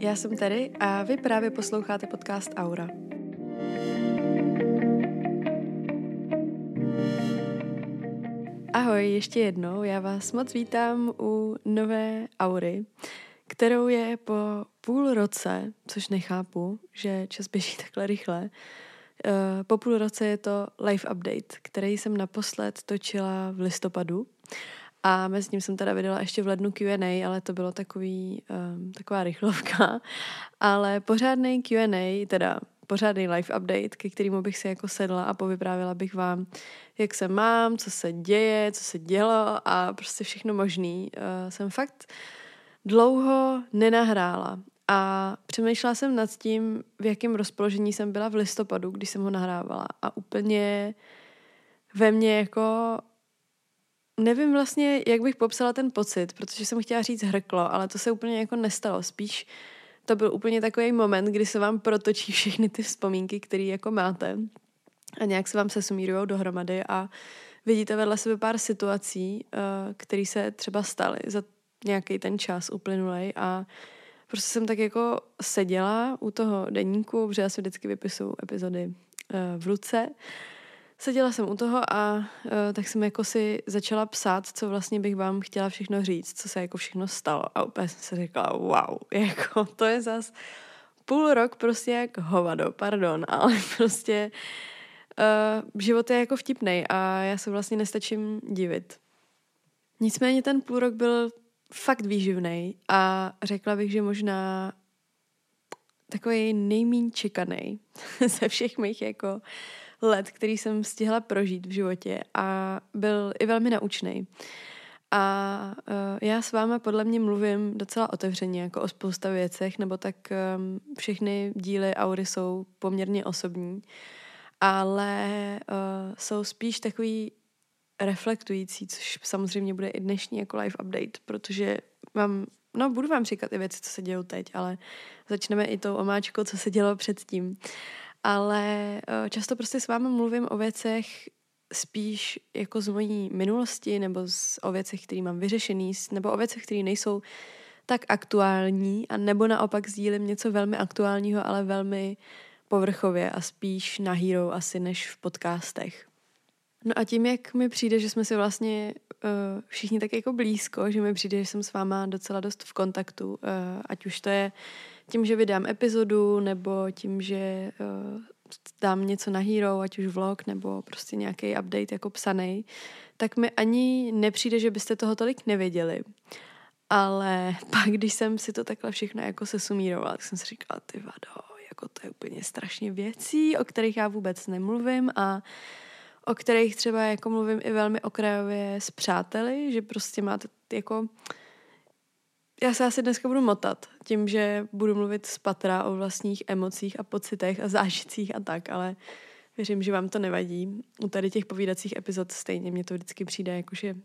já jsem Terry a vy právě posloucháte podcast Aura. Ahoj, ještě jednou, já vás moc vítám u nové Aury, kterou je po půl roce, což nechápu, že čas běží takhle rychle, eh, po půl roce je to live update, který jsem naposled točila v listopadu a mezi tím jsem teda vydala ještě v lednu Q&A, ale to bylo takový, um, taková rychlovka. Ale pořádný Q&A, teda pořádný live update, ke kterému bych si jako sedla a povyprávila bych vám, jak se mám, co se děje, co se dělo a prostě všechno možný. Uh, jsem fakt dlouho nenahrála a přemýšlela jsem nad tím, v jakém rozpoložení jsem byla v listopadu, když jsem ho nahrávala a úplně ve mně jako nevím vlastně, jak bych popsala ten pocit, protože jsem chtěla říct hrklo, ale to se úplně jako nestalo. Spíš to byl úplně takový moment, kdy se vám protočí všechny ty vzpomínky, které jako máte a nějak se vám se sumírují dohromady a vidíte vedle sebe pár situací, uh, které se třeba staly za nějaký ten čas uplynulej a prostě jsem tak jako seděla u toho deníku, protože já si vždycky vypisuju epizody uh, v ruce seděla jsem u toho a uh, tak jsem jako si začala psát, co vlastně bych vám chtěla všechno říct, co se jako všechno stalo. A úplně jsem si řekla, wow, jako to je zas půl rok prostě jak hovado, pardon, ale prostě uh, život je jako vtipnej a já se vlastně nestačím divit. Nicméně ten půl rok byl fakt výživný a řekla bych, že možná takový nejmín čekaný ze všech mých jako let, který jsem stihla prožít v životě a byl i velmi naučný. A uh, já s váma podle mě mluvím docela otevřeně, jako o spousta věcech, nebo tak um, všechny díly Aury jsou poměrně osobní, ale uh, jsou spíš takový reflektující, což samozřejmě bude i dnešní jako live update, protože vám, no budu vám říkat i věci, co se dějou teď, ale začneme i tou omáčkou, co se dělo předtím ale eh, často prostě s vámi mluvím o věcech spíš jako z mojí minulosti nebo z, o věcech, které mám vyřešený, nebo o věcech, které nejsou tak aktuální a nebo naopak sdílím něco velmi aktuálního, ale velmi povrchově a spíš na hero asi než v podcastech. No a tím, jak mi přijde, že jsme si vlastně uh, všichni tak jako blízko, že mi přijde, že jsem s váma docela dost v kontaktu, uh, ať už to je tím, že vydám epizodu, nebo tím, že uh, dám něco na Hero, ať už vlog, nebo prostě nějaký update jako psaný, tak mi ani nepřijde, že byste toho tolik nevěděli. Ale pak, když jsem si to takhle všechno jako se sumírovala, tak jsem si říkala, ty vado, jako to je úplně strašně věcí, o kterých já vůbec nemluvím a o kterých třeba jako mluvím i velmi okrajově s přáteli, že prostě máte jako já se asi dneska budu motat tím, že budu mluvit z patra o vlastních emocích a pocitech a zážitcích a tak, ale věřím, že vám to nevadí. U tady těch povídacích epizod stejně mě to vždycky přijde, jakože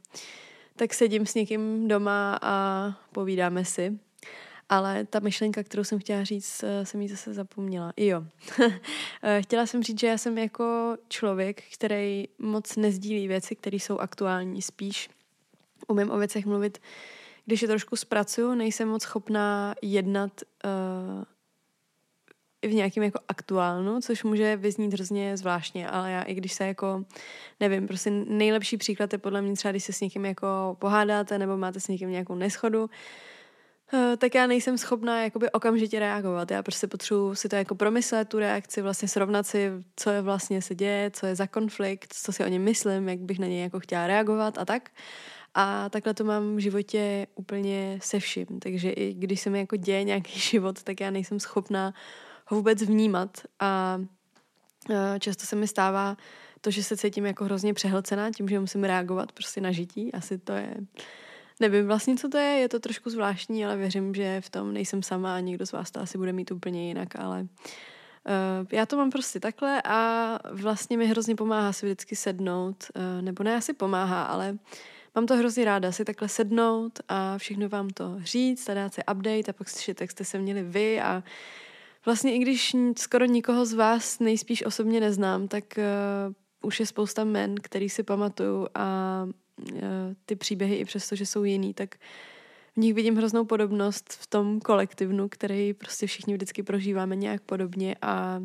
tak sedím s někým doma a povídáme si. Ale ta myšlenka, kterou jsem chtěla říct, jsem jí zase zapomněla. Jo. chtěla jsem říct, že já jsem jako člověk, který moc nezdílí věci, které jsou aktuální. Spíš umím o věcech mluvit když je trošku zpracuju, nejsem moc schopná jednat uh, v nějakým jako aktuálnu, což může vyznít hrozně zvláštně, ale já i když se jako, nevím, prostě nejlepší příklad je podle mě třeba, když se s někým jako pohádáte nebo máte s někým nějakou neschodu, tak já nejsem schopná jakoby okamžitě reagovat. Já prostě potřebuji si to jako promyslet, tu reakci, vlastně srovnat si, co je vlastně se děje, co je za konflikt, co si o něm myslím, jak bych na něj jako chtěla reagovat a tak. A takhle to mám v životě úplně se vším. Takže i když se mi jako děje nějaký život, tak já nejsem schopná ho vůbec vnímat. A často se mi stává to, že se cítím jako hrozně přehlcená tím, že musím reagovat prostě na žití. Asi to je... Nevím vlastně, co to je, je to trošku zvláštní, ale věřím, že v tom nejsem sama a někdo z vás to asi bude mít úplně jinak, ale uh, já to mám prostě takhle a vlastně mi hrozně pomáhá si vždycky sednout, uh, nebo ne asi pomáhá, ale mám to hrozně ráda, si takhle sednout a všechno vám to říct a dát si update a pak slyšet, jak jste se měli vy a vlastně i když skoro nikoho z vás nejspíš osobně neznám, tak uh, už je spousta men, který si pamatuju a ty příběhy i přesto, že jsou jiný, tak v nich vidím hroznou podobnost v tom kolektivnu, který prostě všichni vždycky prožíváme nějak podobně a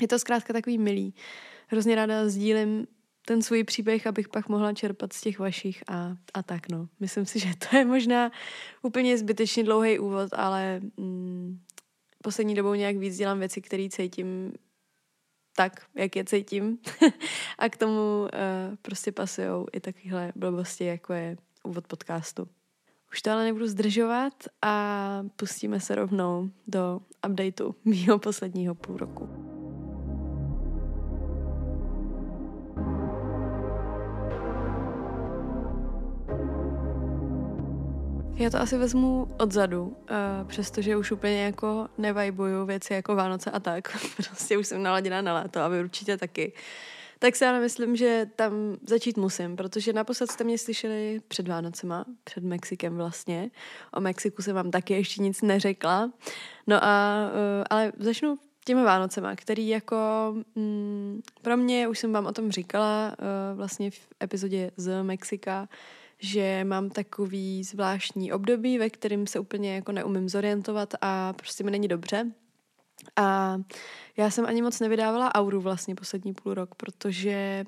je to zkrátka takový milý. Hrozně ráda sdílím ten svůj příběh, abych pak mohla čerpat z těch vašich a, a tak no. Myslím si, že to je možná úplně zbytečně dlouhý úvod, ale mm, poslední dobou nějak víc dělám věci, které cítím tak, jak je cítím. a k tomu uh, prostě pasujou i takovéhle blbosti, jako je úvod podcastu. Už to ale nebudu zdržovat a pustíme se rovnou do updateu mýho posledního půl roku. Já to asi vezmu odzadu, uh, přestože už úplně jako nevajbuju věci jako Vánoce a tak. prostě už jsem naladěná na léto a vy určitě taky. Tak si ale myslím, že tam začít musím, protože naposled jste mě slyšeli před Vánocema, před Mexikem vlastně. O Mexiku jsem vám taky ještě nic neřekla. No a, uh, ale začnu těmi Vánocema, který jako mm, pro mě, už jsem vám o tom říkala uh, vlastně v epizodě z Mexika, že mám takový zvláštní období, ve kterém se úplně jako neumím zorientovat a prostě mi není dobře. A já jsem ani moc nevydávala auru vlastně poslední půl rok, protože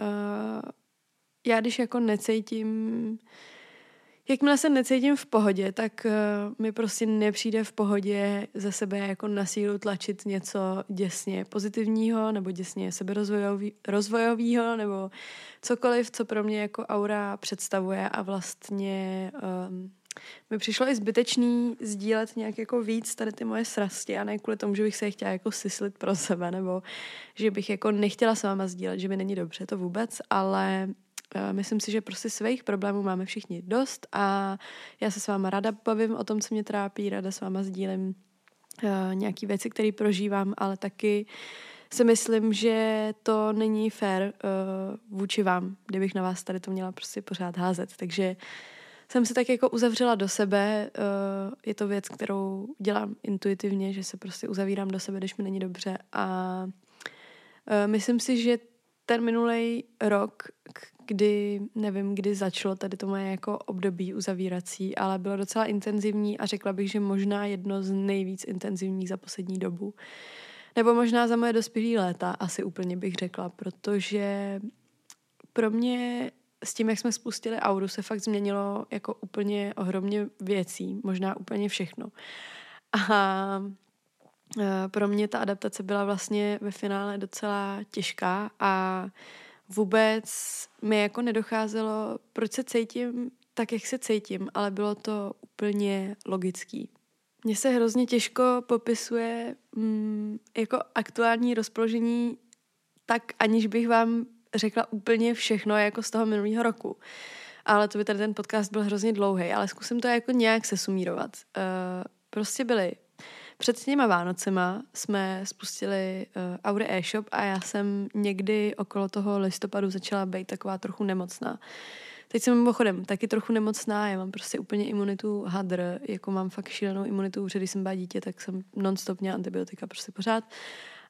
uh, já když jako necítím Jakmile se necítím v pohodě, tak uh, mi prostě nepřijde v pohodě ze sebe jako na sílu tlačit něco děsně pozitivního nebo děsně seberozvojového nebo cokoliv, co pro mě jako aura představuje. A vlastně um, mi přišlo i zbytečný sdílet nějak jako víc tady ty moje srasti a ne kvůli tomu, že bych se je chtěla jako syslit pro sebe nebo že bych jako nechtěla s váma sdílet, že mi není dobře, to vůbec, ale Myslím si, že prostě svých problémů máme všichni dost a já se s váma ráda bavím o tom, co mě trápí, ráda s váma sdílím uh, nějaký věci, které prožívám, ale taky si myslím, že to není fér uh, vůči vám, kdybych na vás tady to měla prostě pořád házet. Takže jsem se tak jako uzavřela do sebe. Je to věc, kterou dělám intuitivně, že se prostě uzavírám do sebe, když mi není dobře a myslím si, že ten minulý rok, kdy, nevím, kdy začalo tady to moje jako období uzavírací, ale bylo docela intenzivní a řekla bych, že možná jedno z nejvíc intenzivních za poslední dobu. Nebo možná za moje dospělé léta, asi úplně bych řekla, protože pro mě s tím, jak jsme spustili Auru, se fakt změnilo jako úplně ohromně věcí, možná úplně všechno. A pro mě ta adaptace byla vlastně ve finále docela těžká a vůbec mi jako nedocházelo, proč se cítím tak, jak se cítím, ale bylo to úplně logický. Mně se hrozně těžko popisuje mm, jako aktuální rozpoložení tak, aniž bych vám řekla úplně všechno jako z toho minulého roku. Ale to by tady ten podcast byl hrozně dlouhý, ale zkusím to jako nějak sesumírovat. Uh, prostě byly před těma Vánocema jsme spustili uh, Aure e-shop a já jsem někdy okolo toho listopadu začala být taková trochu nemocná. Teď jsem mimochodem taky trochu nemocná, já mám prostě úplně imunitu hadr, jako mám fakt šílenou imunitu, že když jsem byla dítě, tak jsem non-stop měla antibiotika prostě pořád.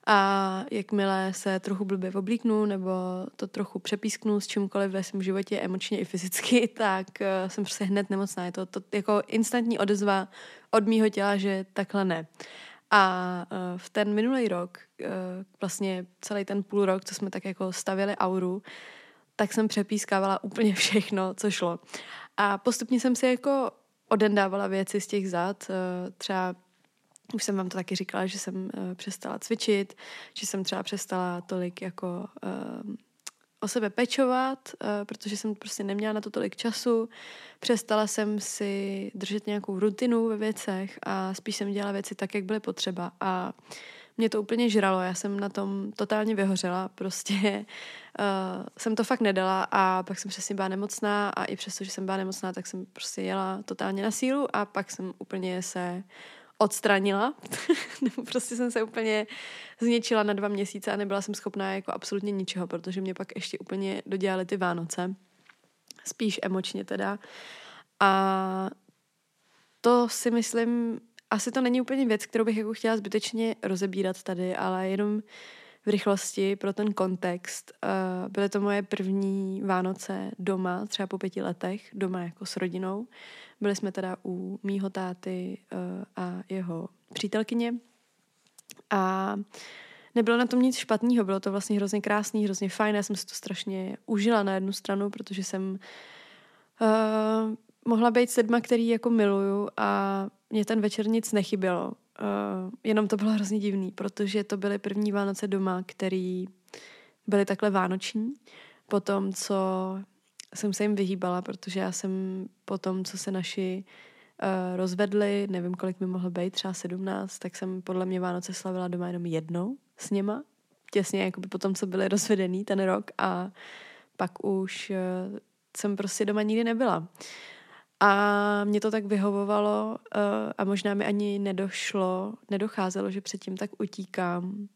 A jakmile se trochu blbě oblíknu nebo to trochu přepísknu s čímkoliv ve svém životě, emočně i fyzicky, tak uh, jsem prostě hned nemocná. Je to, to jako instantní odezva od mýho těla, že takhle ne. A uh, v ten minulý rok, uh, vlastně celý ten půl rok, co jsme tak jako stavili auru, tak jsem přepískávala úplně všechno, co šlo. A postupně jsem si jako odendávala věci z těch zad. Třeba už jsem vám to taky říkala, že jsem uh, přestala cvičit, že jsem třeba přestala tolik jako uh, o sebe pečovat, uh, protože jsem prostě neměla na to tolik času. Přestala jsem si držet nějakou rutinu ve věcech a spíš jsem dělala věci tak, jak byly potřeba. A mě to úplně žralo, já jsem na tom totálně vyhořela, prostě uh, jsem to fakt nedala a pak jsem přesně byla nemocná a i přesto, že jsem byla nemocná, tak jsem prostě jela totálně na sílu a pak jsem úplně se odstranila. Nebo prostě jsem se úplně zničila na dva měsíce a nebyla jsem schopná jako absolutně ničeho, protože mě pak ještě úplně dodělali ty Vánoce. Spíš emočně teda. A to si myslím, asi to není úplně věc, kterou bych jako chtěla zbytečně rozebírat tady, ale jenom v rychlosti pro ten kontext. Uh, byly to moje první Vánoce doma, třeba po pěti letech, doma jako s rodinou Byli jsme teda u mýho táty uh, a jeho přítelkyně a nebylo na tom nic špatného, bylo to vlastně hrozně krásný, hrozně fajn, já jsem si to strašně užila na jednu stranu, protože jsem uh, mohla být s lidma, který jako miluju a mě ten večer nic nechybělo. Uh, jenom to bylo hrozně divný, protože to byly první Vánoce doma, který byly takhle vánoční. Potom, co jsem se jim vyhýbala, protože já jsem po tom, co se naši uh, rozvedli, nevím, kolik mi mohlo být, třeba 17, tak jsem podle mě Vánoce slavila doma jenom jednou s něma, těsně jakoby po tom, co byli rozvedený ten rok a pak už uh, jsem prostě doma nikdy nebyla. A mě to tak vyhovovalo uh, a možná mi ani nedošlo, nedocházelo, že předtím tak utíkám.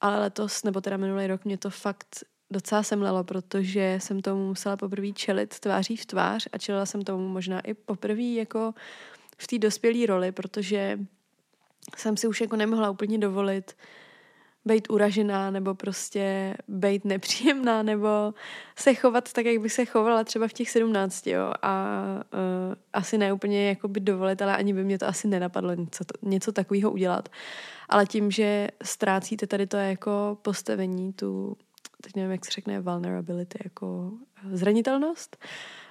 Ale letos, nebo teda minulý rok, mě to fakt docela semlelo, protože jsem tomu musela poprvé čelit tváří v tvář a čelila jsem tomu možná i poprvé jako v té dospělé roli, protože jsem si už jako nemohla úplně dovolit být uražená nebo prostě být nepříjemná nebo se chovat tak, jak bych se chovala třeba v těch sedmnácti, jo. A uh, asi ne úplně jako by dovolit, ale ani by mě to asi nenapadlo něco, něco takového udělat. Ale tím, že ztrácíte tady to jako postavení, tu teď nevím, jak se řekne vulnerability, jako eh, zranitelnost.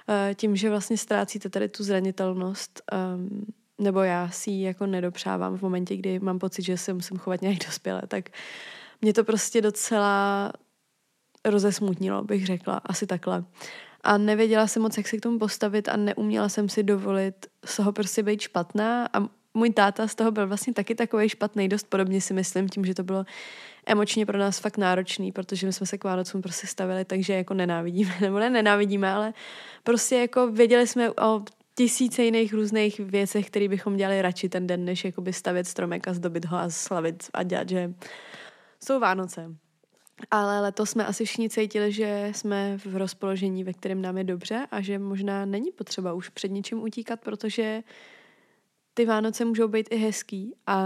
Eh, tím, že vlastně ztrácíte tady tu zranitelnost, um, nebo já si ji jako nedopřávám v momentě, kdy mám pocit, že se musím chovat nějak dospěle, tak mě to prostě docela rozesmutnilo, bych řekla, asi takhle. A nevěděla jsem moc, jak se k tomu postavit a neuměla jsem si dovolit z toho prostě být špatná a můj táta z toho byl vlastně taky takový špatný, dost podobně si myslím, tím, že to bylo emočně pro nás fakt náročný, protože my jsme se k Vánocům prostě stavili, takže jako nenávidíme, nebo ne nenávidíme, ale prostě jako věděli jsme o tisíce jiných různých věcech, které bychom dělali radši ten den, než jakoby stavět stromek a zdobit ho a slavit a dělat, že jsou Vánoce. Ale letos jsme asi všichni cítili, že jsme v rozpoložení, ve kterém nám je dobře a že možná není potřeba už před ničím utíkat, protože ty Vánoce můžou být i hezký a,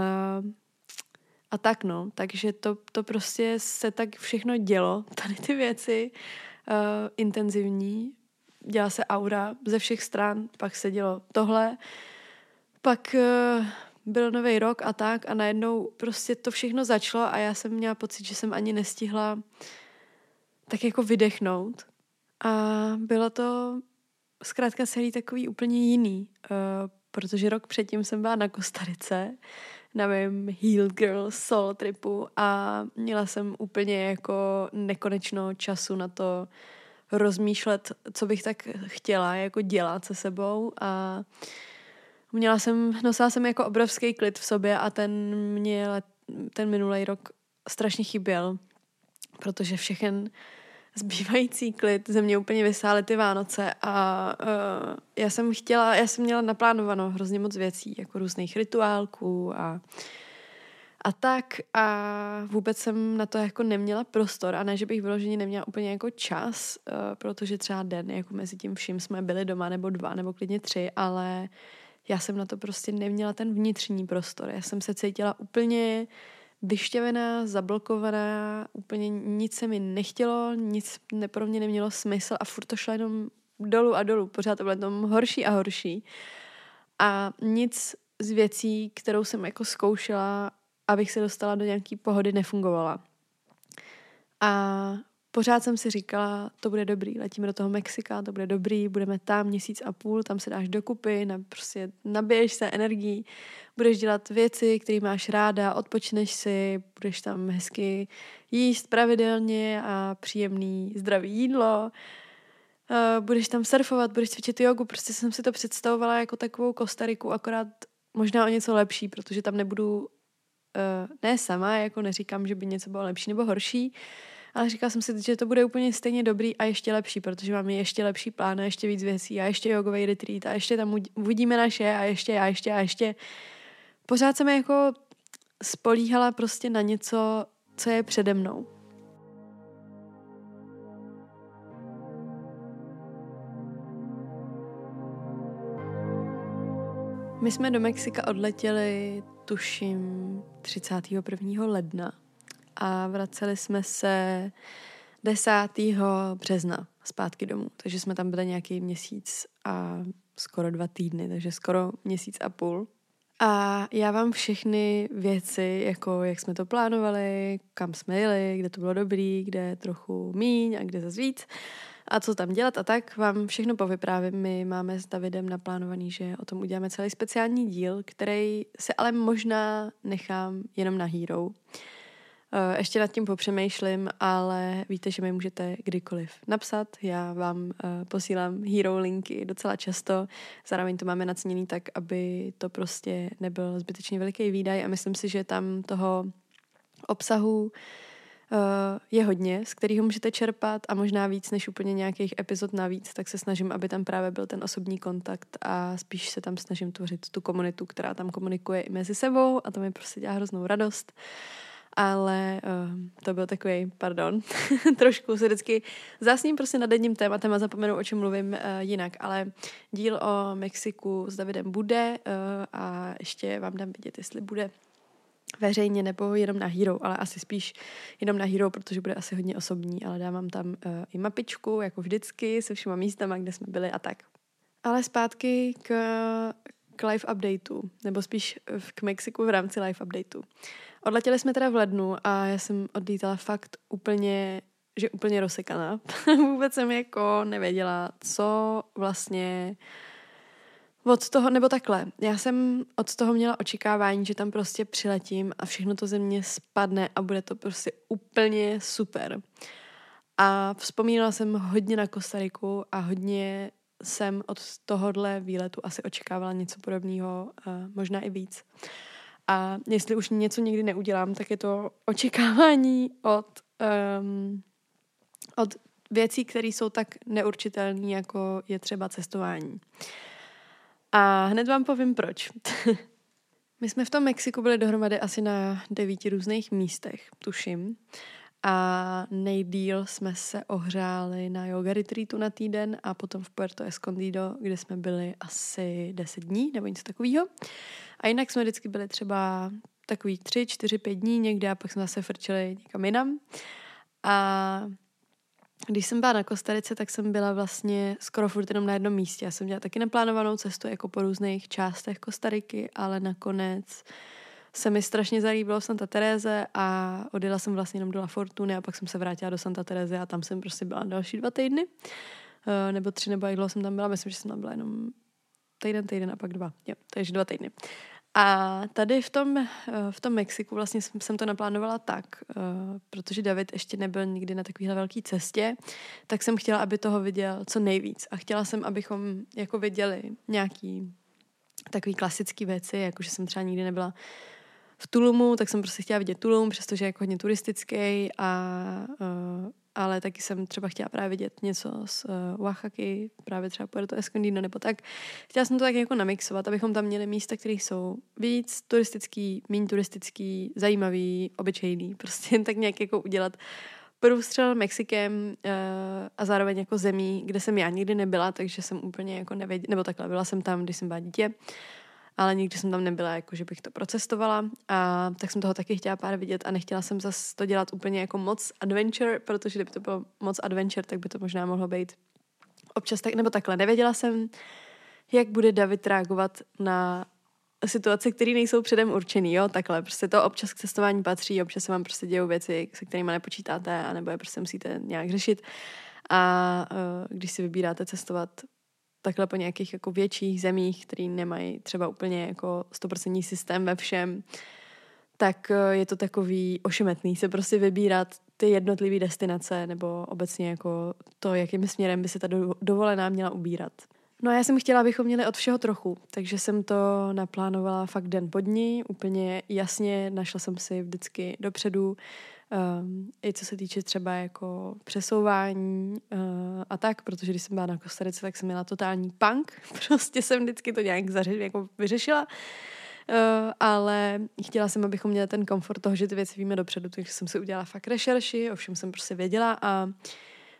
a tak no. Takže to, to prostě se tak všechno dělo, tady ty věci uh, intenzivní. Dělá se aura ze všech stran, pak se dělo tohle, pak uh, byl nový rok a tak a najednou prostě to všechno začalo a já jsem měla pocit, že jsem ani nestihla tak jako vydechnout. A bylo to zkrátka celý takový úplně jiný. Uh, protože rok předtím jsem byla na Kostarice, na mém Heal Girl soul tripu a měla jsem úplně jako nekonečno času na to rozmýšlet, co bych tak chtěla jako dělat se sebou a měla jsem, nosila jsem jako obrovský klid v sobě a ten mě ten minulý rok strašně chyběl, protože všechen zbývající klid ze mě úplně vysály ty Vánoce a uh, já jsem chtěla, já jsem měla naplánovanou hrozně moc věcí, jako různých rituálků a a tak a vůbec jsem na to jako neměla prostor a ne, že bych vyloženě neměla úplně jako čas, uh, protože třeba den jako mezi tím vším jsme byli doma nebo dva nebo klidně tři, ale já jsem na to prostě neměla ten vnitřní prostor. Já jsem se cítila úplně uh, vyštěvená, zablokovaná, úplně nic se mi nechtělo, nic pro mě nemělo smysl a furt to šlo jenom dolů a dolů, pořád to bylo jenom horší a horší. A nic z věcí, kterou jsem jako zkoušela, abych se dostala do nějaký pohody, nefungovala. A pořád jsem si říkala, to bude dobrý, letíme do toho Mexika, to bude dobrý, budeme tam měsíc a půl, tam se dáš dokupy, na, prostě nabiješ se energií, budeš dělat věci, které máš ráda, odpočneš si, budeš tam hezky jíst pravidelně a příjemný zdravý jídlo, uh, budeš tam surfovat, budeš cvičit jogu, prostě jsem si to představovala jako takovou Kostariku, akorát možná o něco lepší, protože tam nebudu uh, ne sama, jako neříkám, že by něco bylo lepší nebo horší, ale říkala jsem si, že to bude úplně stejně dobrý a ještě lepší, protože máme ještě lepší plán a ještě víc věcí a ještě jogový retreat a ještě tam uvidíme naše a ještě a ještě a ještě. Pořád jsem jako spolíhala prostě na něco, co je přede mnou. My jsme do Mexika odletěli, tuším, 31. ledna a vraceli jsme se 10. března zpátky domů. Takže jsme tam byli nějaký měsíc a skoro dva týdny, takže skoro měsíc a půl. A já vám všechny věci, jako jak jsme to plánovali, kam jsme jeli, kde to bylo dobrý, kde trochu míň a kde zase víc a co tam dělat a tak, vám všechno povyprávím. My máme s Davidem naplánovaný, že o tom uděláme celý speciální díl, který se ale možná nechám jenom na Hero. Eh, ještě nad tím popřemýšlím, ale víte, že mi můžete kdykoliv napsat. Já vám eh, posílám hero linky docela často. Zároveň to máme naceněný tak, aby to prostě nebyl zbytečně veliký výdaj a myslím si, že tam toho obsahu eh, je hodně, z kterého můžete čerpat a možná víc než úplně nějakých epizod navíc, tak se snažím, aby tam právě byl ten osobní kontakt a spíš se tam snažím tvořit tu komunitu, která tam komunikuje i mezi sebou a to mi prostě dělá hroznou radost ale uh, to byl takový, pardon, trošku se vždycky zásním prostě nad jedním tématem a zapomenu, o čem mluvím uh, jinak, ale díl o Mexiku s Davidem bude uh, a ještě vám dám vidět, jestli bude veřejně nebo jenom na Hero, ale asi spíš jenom na Hero, protože bude asi hodně osobní, ale dávám tam uh, i mapičku, jako vždycky, se všema místama, kde jsme byli a tak. Ale zpátky k, k live updateu, nebo spíš k Mexiku v rámci live updateu. Odletěli jsme teda v lednu a já jsem odlítala fakt úplně, že úplně rozsekaná. Vůbec jsem jako nevěděla, co vlastně od toho, nebo takhle, já jsem od toho měla očekávání, že tam prostě přiletím a všechno to ze mě spadne a bude to prostě úplně super. A vzpomínala jsem hodně na Kostariku a hodně jsem od tohohle výletu asi očekávala něco podobného, možná i víc. A jestli už něco nikdy neudělám, tak je to očekávání od, um, od věcí, které jsou tak neurčitelné, jako je třeba cestování. A hned vám povím proč. My jsme v tom Mexiku byli dohromady asi na devíti různých místech, tuším. A nejdíl jsme se ohřáli na yoga retreatu na týden a potom v Puerto Escondido, kde jsme byli asi 10 dní nebo něco takového. A jinak jsme vždycky byli třeba takový tři, čtyři, pět dní někde a pak jsme zase frčili někam jinam. A když jsem byla na Kostarice, tak jsem byla vlastně skoro furt jenom na jednom místě. Já jsem měla taky neplánovanou cestu jako po různých částech Kostariky, ale nakonec se mi strašně zalíbilo Santa Terese a odjela jsem vlastně jenom do La Fortune a pak jsem se vrátila do Santa Terese a tam jsem prostě byla další dva týdny. Uh, nebo tři, nebo jak dlouho jsem tam byla, myslím, že jsem tam byla jenom týden, týden a pak dva. Jo, takže dva týdny. A tady v tom, eh, v tom Mexiku vlastně jsem to naplánovala tak, eh, protože David ještě nebyl nikdy na takovéhle velké cestě, tak jsem chtěla, aby toho viděl co nejvíc. A chtěla jsem, abychom jako viděli nějaký takový klasický věci, jako že jsem třeba nikdy nebyla v Tulumu, tak jsem prostě chtěla vidět Tulum, přestože je jako hodně turistický a uh, ale taky jsem třeba chtěla právě vidět něco z uh, právě třeba Puerto Escondido nebo tak. Chtěla jsem to tak jako namixovat, abychom tam měli místa, které jsou víc turistický, méně turistický, zajímavý, obyčejný. Prostě tak nějak jako udělat průstřel Mexikem uh, a zároveň jako zemí, kde jsem já nikdy nebyla, takže jsem úplně jako nevěděla, nebo takhle, byla jsem tam, když jsem byla dítě ale nikdy jsem tam nebyla, jako že bych to procestovala a tak jsem toho taky chtěla pár vidět a nechtěla jsem zase to dělat úplně jako moc adventure, protože kdyby to bylo moc adventure, tak by to možná mohlo být občas tak, nebo takhle. Nevěděla jsem, jak bude David reagovat na situace, které nejsou předem určený, jo, takhle. Prostě to občas k cestování patří, občas se vám prostě dějou věci, se kterými nepočítáte, anebo je prostě musíte nějak řešit. A uh, když si vybíráte cestovat takhle po nějakých jako větších zemích, které nemají třeba úplně jako 100% systém ve všem, tak eh, je to takový ošemetný se prostě vybírat ty jednotlivé destinace nebo obecně jako to, jakým směrem by se ta dovolená měla ubírat. No a já jsem chtěla, abychom měli od všeho trochu, takže jsem to naplánovala fakt den po dní, úplně jasně, našla jsem si vždycky dopředu Um, I co se týče třeba jako přesouvání uh, a tak, protože když jsem byla na Kostarice, tak jsem měla totální punk. Prostě jsem vždycky to nějak zaři, jako vyřešila. Uh, ale chtěla jsem, abychom měli ten komfort toho, že ty věci víme dopředu, takže jsem si udělala fakt rešerši, ovšem jsem prostě věděla a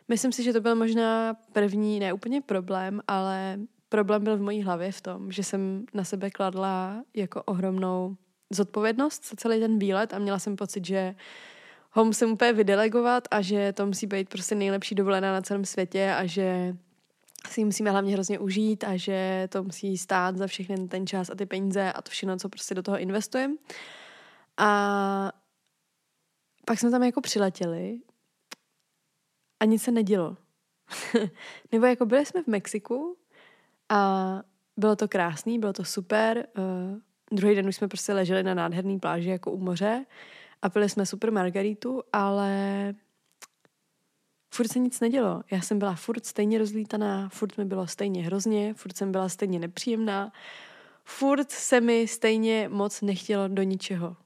myslím si, že to byl možná první, ne úplně problém, ale problém byl v mojí hlavě v tom, že jsem na sebe kladla jako ohromnou zodpovědnost za celý ten výlet a měla jsem pocit, že ho musím úplně vydelegovat a že to musí být prostě nejlepší dovolená na celém světě a že si musíme hlavně hrozně užít a že to musí stát za všechny ten čas a ty peníze a to všechno, co prostě do toho investujeme. A pak jsme tam jako přiletěli a nic se nedělo. Nebo jako byli jsme v Mexiku a bylo to krásný, bylo to super. Uh, druhý den už jsme prostě leželi na nádherný pláži jako u moře a pili jsme super margaritu, ale furt se nic nedělo. Já jsem byla furt stejně rozlítaná, furt mi bylo stejně hrozně, furt jsem byla stejně nepříjemná, furt se mi stejně moc nechtělo do ničeho.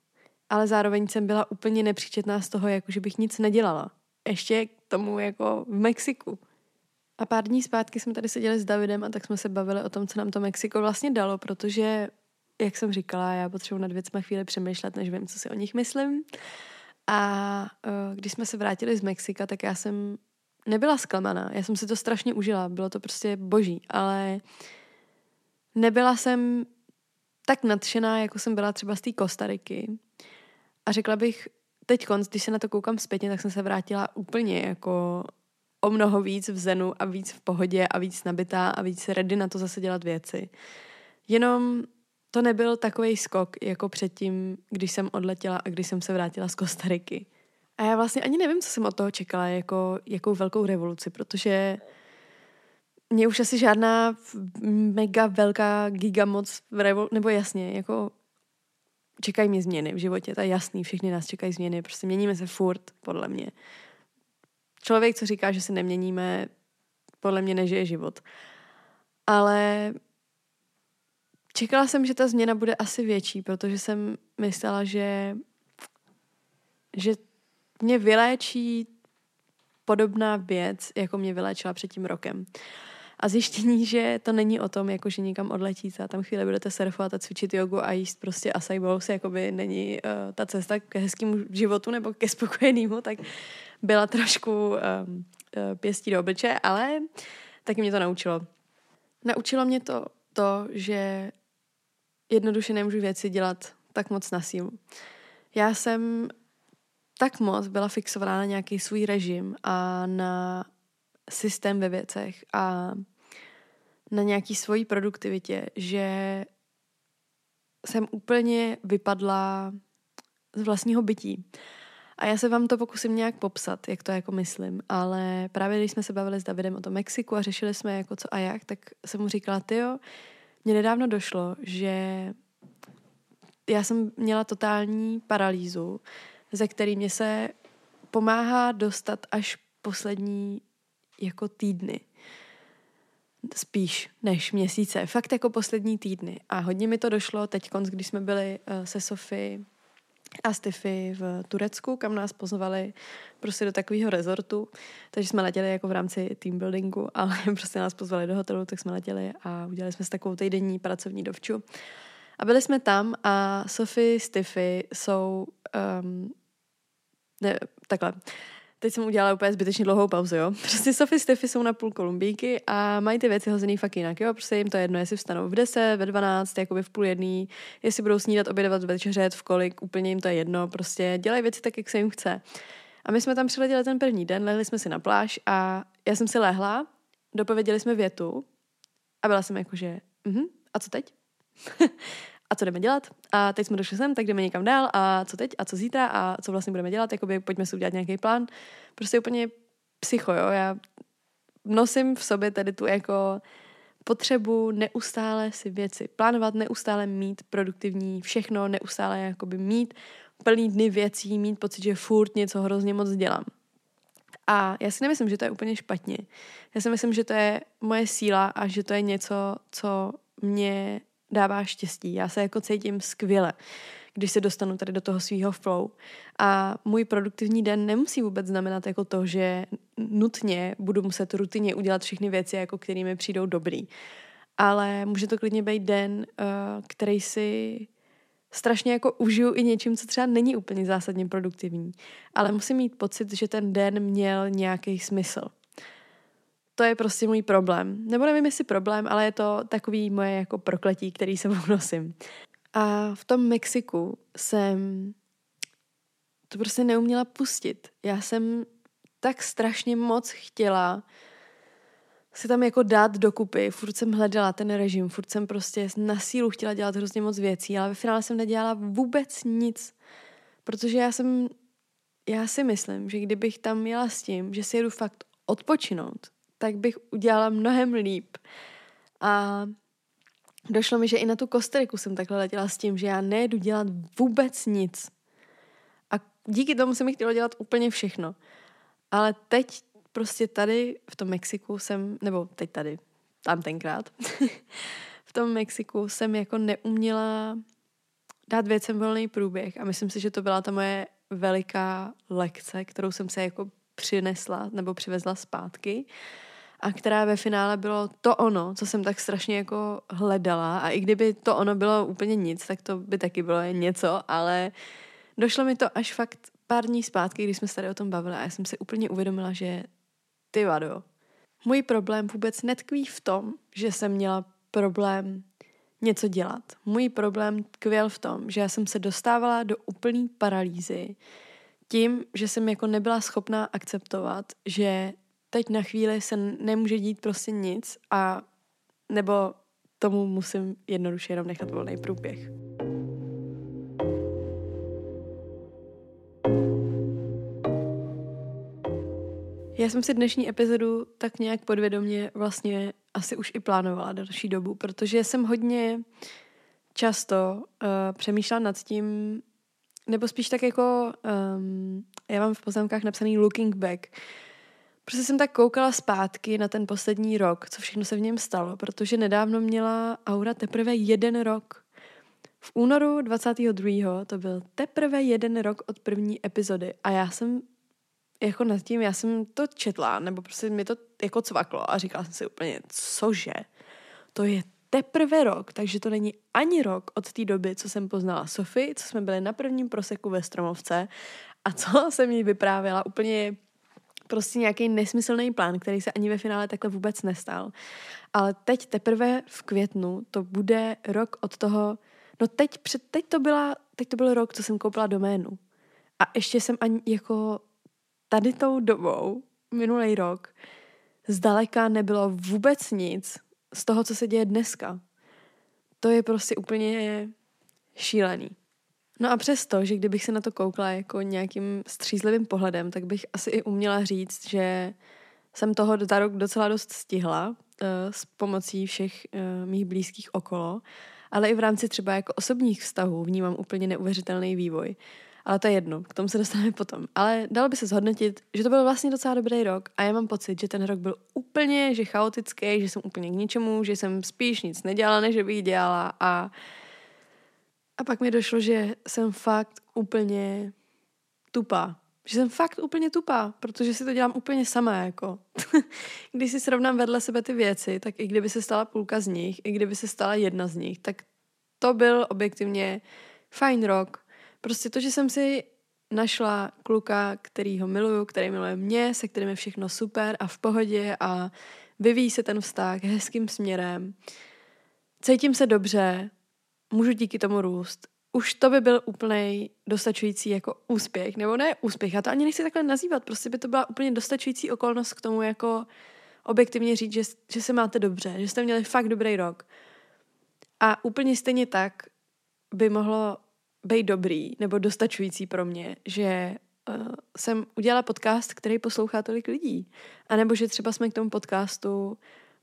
Ale zároveň jsem byla úplně nepříčetná z toho, jako že bych nic nedělala. Ještě k tomu jako v Mexiku. A pár dní zpátky jsme tady seděli s Davidem a tak jsme se bavili o tom, co nám to Mexiko vlastně dalo, protože, jak jsem říkala, já potřebuji nad věcmi chvíli přemýšlet, než vím, co si o nich myslím. A uh, když jsme se vrátili z Mexika, tak já jsem nebyla zklamaná. Já jsem si to strašně užila. Bylo to prostě boží, ale nebyla jsem tak nadšená, jako jsem byla třeba z té Kostariky. A řekla bych, teď konc, když se na to koukám zpětně, tak jsem se vrátila úplně jako o mnoho víc v zenu a víc v pohodě a víc nabitá a víc ready na to zase dělat věci. Jenom to nebyl takový skok jako předtím, když jsem odletěla a když jsem se vrátila z Kostariky. A já vlastně ani nevím, co jsem od toho čekala, jako, jakou velkou revoluci, protože mě už asi žádná mega velká giga moc revol- nebo jasně, jako čekají mě změny v životě, to je jasný, všichni nás čekají změny, prostě měníme se furt, podle mě. Člověk, co říká, že se neměníme, podle mě nežije život. Ale čekala jsem, že ta změna bude asi větší, protože jsem myslela, že, že mě vyléčí podobná věc, jako mě vyléčila před tím rokem. A zjištění, že to není o tom, jako že někam odletíte a tam chvíli budete surfovat a cvičit jogu a jíst prostě acai bowls, jako by není uh, ta cesta k hezkému životu nebo ke spokojenému, tak byla trošku um, pěstí do obliče, ale taky mě to naučilo. Naučilo mě to to, že jednoduše nemůžu věci dělat tak moc na sílu. Já jsem tak moc byla fixovaná na nějaký svůj režim a na systém ve věcech a na nějaký svojí produktivitě, že jsem úplně vypadla z vlastního bytí. A já se vám to pokusím nějak popsat, jak to jako myslím, ale právě když jsme se bavili s Davidem o tom Mexiku a řešili jsme jako co a jak, tak jsem mu říkala, tyjo, mně nedávno došlo, že já jsem měla totální paralýzu, ze který mě se pomáhá dostat až poslední jako týdny. Spíš než měsíce. Fakt jako poslední týdny. A hodně mi to došlo teď, když jsme byli uh, se Sofy a Stiffy v Turecku, kam nás pozvali prostě do takového rezortu. Takže jsme letěli jako v rámci team buildingu, ale prostě nás pozvali do hotelu, tak jsme letěli a udělali jsme si takovou týdenní pracovní dovču. A byli jsme tam a Sophie, Stiffy jsou um, ne, takhle. Teď jsem udělala úplně zbytečně dlouhou pauzu, jo. Prostě Sophie Stefy jsou na půl kolumbíky a mají ty věci hozený fakt jinak, jo. Prostě jim to je jedno, jestli vstanou v 10, ve 12, jakoby v půl jedný, jestli budou snídat, obědovat, večeřet, v kolik, úplně jim to je jedno. Prostě dělají věci tak, jak se jim chce. A my jsme tam přiletěli ten první den, lehli jsme si na pláž a já jsem si lehla, dopověděli jsme větu a byla jsem jako, že, uh-huh, a co teď? a co jdeme dělat. A teď jsme došli sem, tak jdeme někam dál a co teď a co zítra a co vlastně budeme dělat, jakoby pojďme si udělat nějaký plán. Prostě úplně psycho, jo. Já nosím v sobě tady tu jako potřebu neustále si věci plánovat, neustále mít produktivní všechno, neustále jakoby mít plný dny věcí, mít pocit, že furt něco hrozně moc dělám. A já si nemyslím, že to je úplně špatně. Já si myslím, že to je moje síla a že to je něco, co mě dává štěstí. Já se jako cítím skvěle, když se dostanu tady do toho svého flow. A můj produktivní den nemusí vůbec znamenat jako to, že nutně budu muset rutině udělat všechny věci, jako kterými přijdou dobrý. Ale může to klidně být den, eh, který si strašně jako užiju i něčím, co třeba není úplně zásadně produktivní. Ale musím mít pocit, že ten den měl nějaký smysl to je prostě můj problém. Nebo nevím, jestli problém, ale je to takový moje jako prokletí, který se nosím. A v tom Mexiku jsem to prostě neuměla pustit. Já jsem tak strašně moc chtěla si tam jako dát dokupy. Furt jsem hledala ten režim, furt jsem prostě na sílu chtěla dělat hrozně moc věcí, ale ve finále jsem nedělala vůbec nic, protože já jsem, já si myslím, že kdybych tam jela s tím, že si jedu fakt odpočinout, tak bych udělala mnohem líp. A došlo mi, že i na tu Kostariku jsem takhle letěla s tím, že já nejedu dělat vůbec nic. A díky tomu jsem mi chtěla dělat úplně všechno. Ale teď prostě tady v tom Mexiku jsem, nebo teď tady, tam tenkrát, v tom Mexiku jsem jako neuměla dát věcem volný průběh a myslím si, že to byla ta moje veliká lekce, kterou jsem se jako přinesla nebo přivezla zpátky a která ve finále bylo to ono, co jsem tak strašně jako hledala a i kdyby to ono bylo úplně nic, tak to by taky bylo jen něco, ale došlo mi to až fakt pár dní zpátky, když jsme se tady o tom bavili a já jsem si úplně uvědomila, že ty vado, můj problém vůbec netkví v tom, že jsem měla problém něco dělat. Můj problém tkvěl v tom, že já jsem se dostávala do úplné paralýzy tím, že jsem jako nebyla schopná akceptovat, že teď na chvíli se nemůže dít prostě nic a nebo tomu musím jednoduše jenom nechat volný průběh. Já jsem si dnešní epizodu tak nějak podvědomě vlastně asi už i plánovala další dobu, protože jsem hodně často uh, přemýšlela nad tím, nebo spíš tak jako, um, já mám v poznámkách napsaný looking back, Prostě jsem tak koukala zpátky na ten poslední rok, co všechno se v něm stalo, protože nedávno měla Aura teprve jeden rok. V únoru 22. to byl teprve jeden rok od první epizody a já jsem jako nad tím, já jsem to četla, nebo prostě mi to jako cvaklo a říkala jsem si úplně, cože? To je teprve rok, takže to není ani rok od té doby, co jsem poznala Sofii, co jsme byli na prvním proseku ve Stromovce a co jsem jí vyprávěla úplně prostě nějaký nesmyslný plán, který se ani ve finále takhle vůbec nestal. Ale teď teprve v květnu to bude rok od toho, no teď, před, teď to byla, teď to byl rok, co jsem koupila doménu. A ještě jsem ani jako tady tou dobou, minulý rok, zdaleka nebylo vůbec nic z toho, co se děje dneska. To je prostě úplně šílený. No a přesto, že kdybych se na to koukla jako nějakým střízlivým pohledem, tak bych asi i uměla říct, že jsem toho za rok docela dost stihla uh, s pomocí všech uh, mých blízkých okolo, ale i v rámci třeba jako osobních vztahů vnímám úplně neuvěřitelný vývoj. Ale to je jedno, k tomu se dostaneme potom. Ale dalo by se zhodnotit, že to byl vlastně docela dobrý rok a já mám pocit, že ten rok byl úplně, že chaotický, že jsem úplně k ničemu, že jsem spíš nic nedělala, než bych dělala a a pak mi došlo, že jsem fakt úplně tupá. Že jsem fakt úplně tupá, protože si to dělám úplně sama, jako. Když si srovnám vedle sebe ty věci, tak i kdyby se stala půlka z nich, i kdyby se stala jedna z nich, tak to byl objektivně fajn rok. Prostě to, že jsem si našla kluka, který ho miluju, který miluje mě, se kterým je všechno super a v pohodě a vyvíjí se ten vztah hezkým směrem. Cítím se dobře, můžu díky tomu růst. Už to by byl úplný dostačující jako úspěch, nebo ne úspěch, já to ani nechci takhle nazývat, prostě by to byla úplně dostačující okolnost k tomu jako objektivně říct, že, že se máte dobře, že jste měli fakt dobrý rok. A úplně stejně tak by mohlo být dobrý nebo dostačující pro mě, že uh, jsem udělala podcast, který poslouchá tolik lidí. A nebo že třeba jsme k tomu podcastu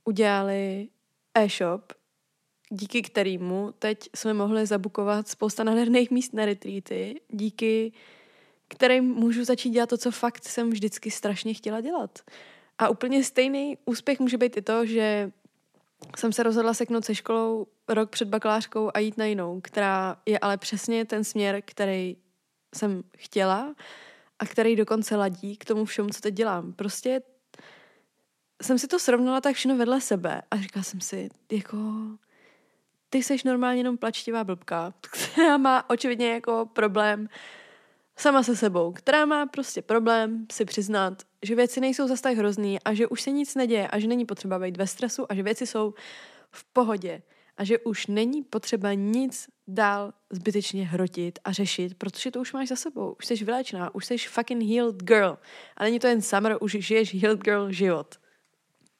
udělali e-shop, díky kterému teď jsme mohli zabukovat spousta nádherných míst na retreaty, díky kterým můžu začít dělat to, co fakt jsem vždycky strašně chtěla dělat. A úplně stejný úspěch může být i to, že jsem se rozhodla seknout se školou rok před bakalářkou a jít na jinou, která je ale přesně ten směr, který jsem chtěla a který dokonce ladí k tomu všemu, co teď dělám. Prostě jsem si to srovnala tak všechno vedle sebe a říkala jsem si, jako ty seš normálně jenom plačtivá blbka, která má očividně jako problém sama se sebou, která má prostě problém si přiznat, že věci nejsou zase tak hrozný a že už se nic neděje a že není potřeba být ve stresu a že věci jsou v pohodě a že už není potřeba nic dál zbytečně hrotit a řešit, protože to už máš za sebou. Už jsi vylečená, už jsi fucking healed girl. A není to jen summer, už žiješ healed girl život.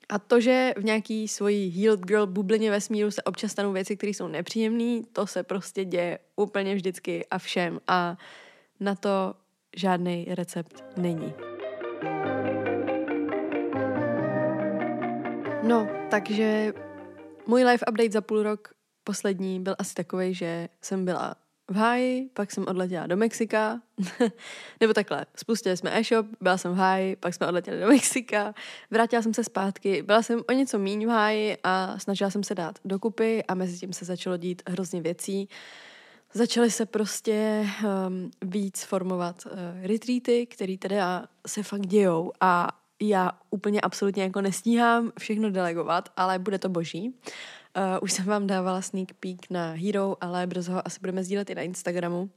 A to, že v nějaký svojí healed girl bublině vesmíru se občas stanou věci, které jsou nepříjemné, to se prostě děje úplně vždycky a všem. A na to žádný recept není. No, takže můj life update za půl rok poslední byl asi takový, že jsem byla v háji, pak jsem odletěla do Mexika, nebo takhle, spustili jsme e-shop, byla jsem v háji, pak jsme odletěli do Mexika, vrátila jsem se zpátky, byla jsem o něco míň v háji a snažila jsem se dát dokupy a mezi tím se začalo dít hrozně věcí. Začaly se prostě um, víc formovat uh, retreaty, které teda se fakt dějou a já úplně absolutně jako nestíhám všechno delegovat, ale bude to boží. Uh, už jsem vám dávala sneak peek na Hero, ale brzo ho asi budeme sdílet i na Instagramu.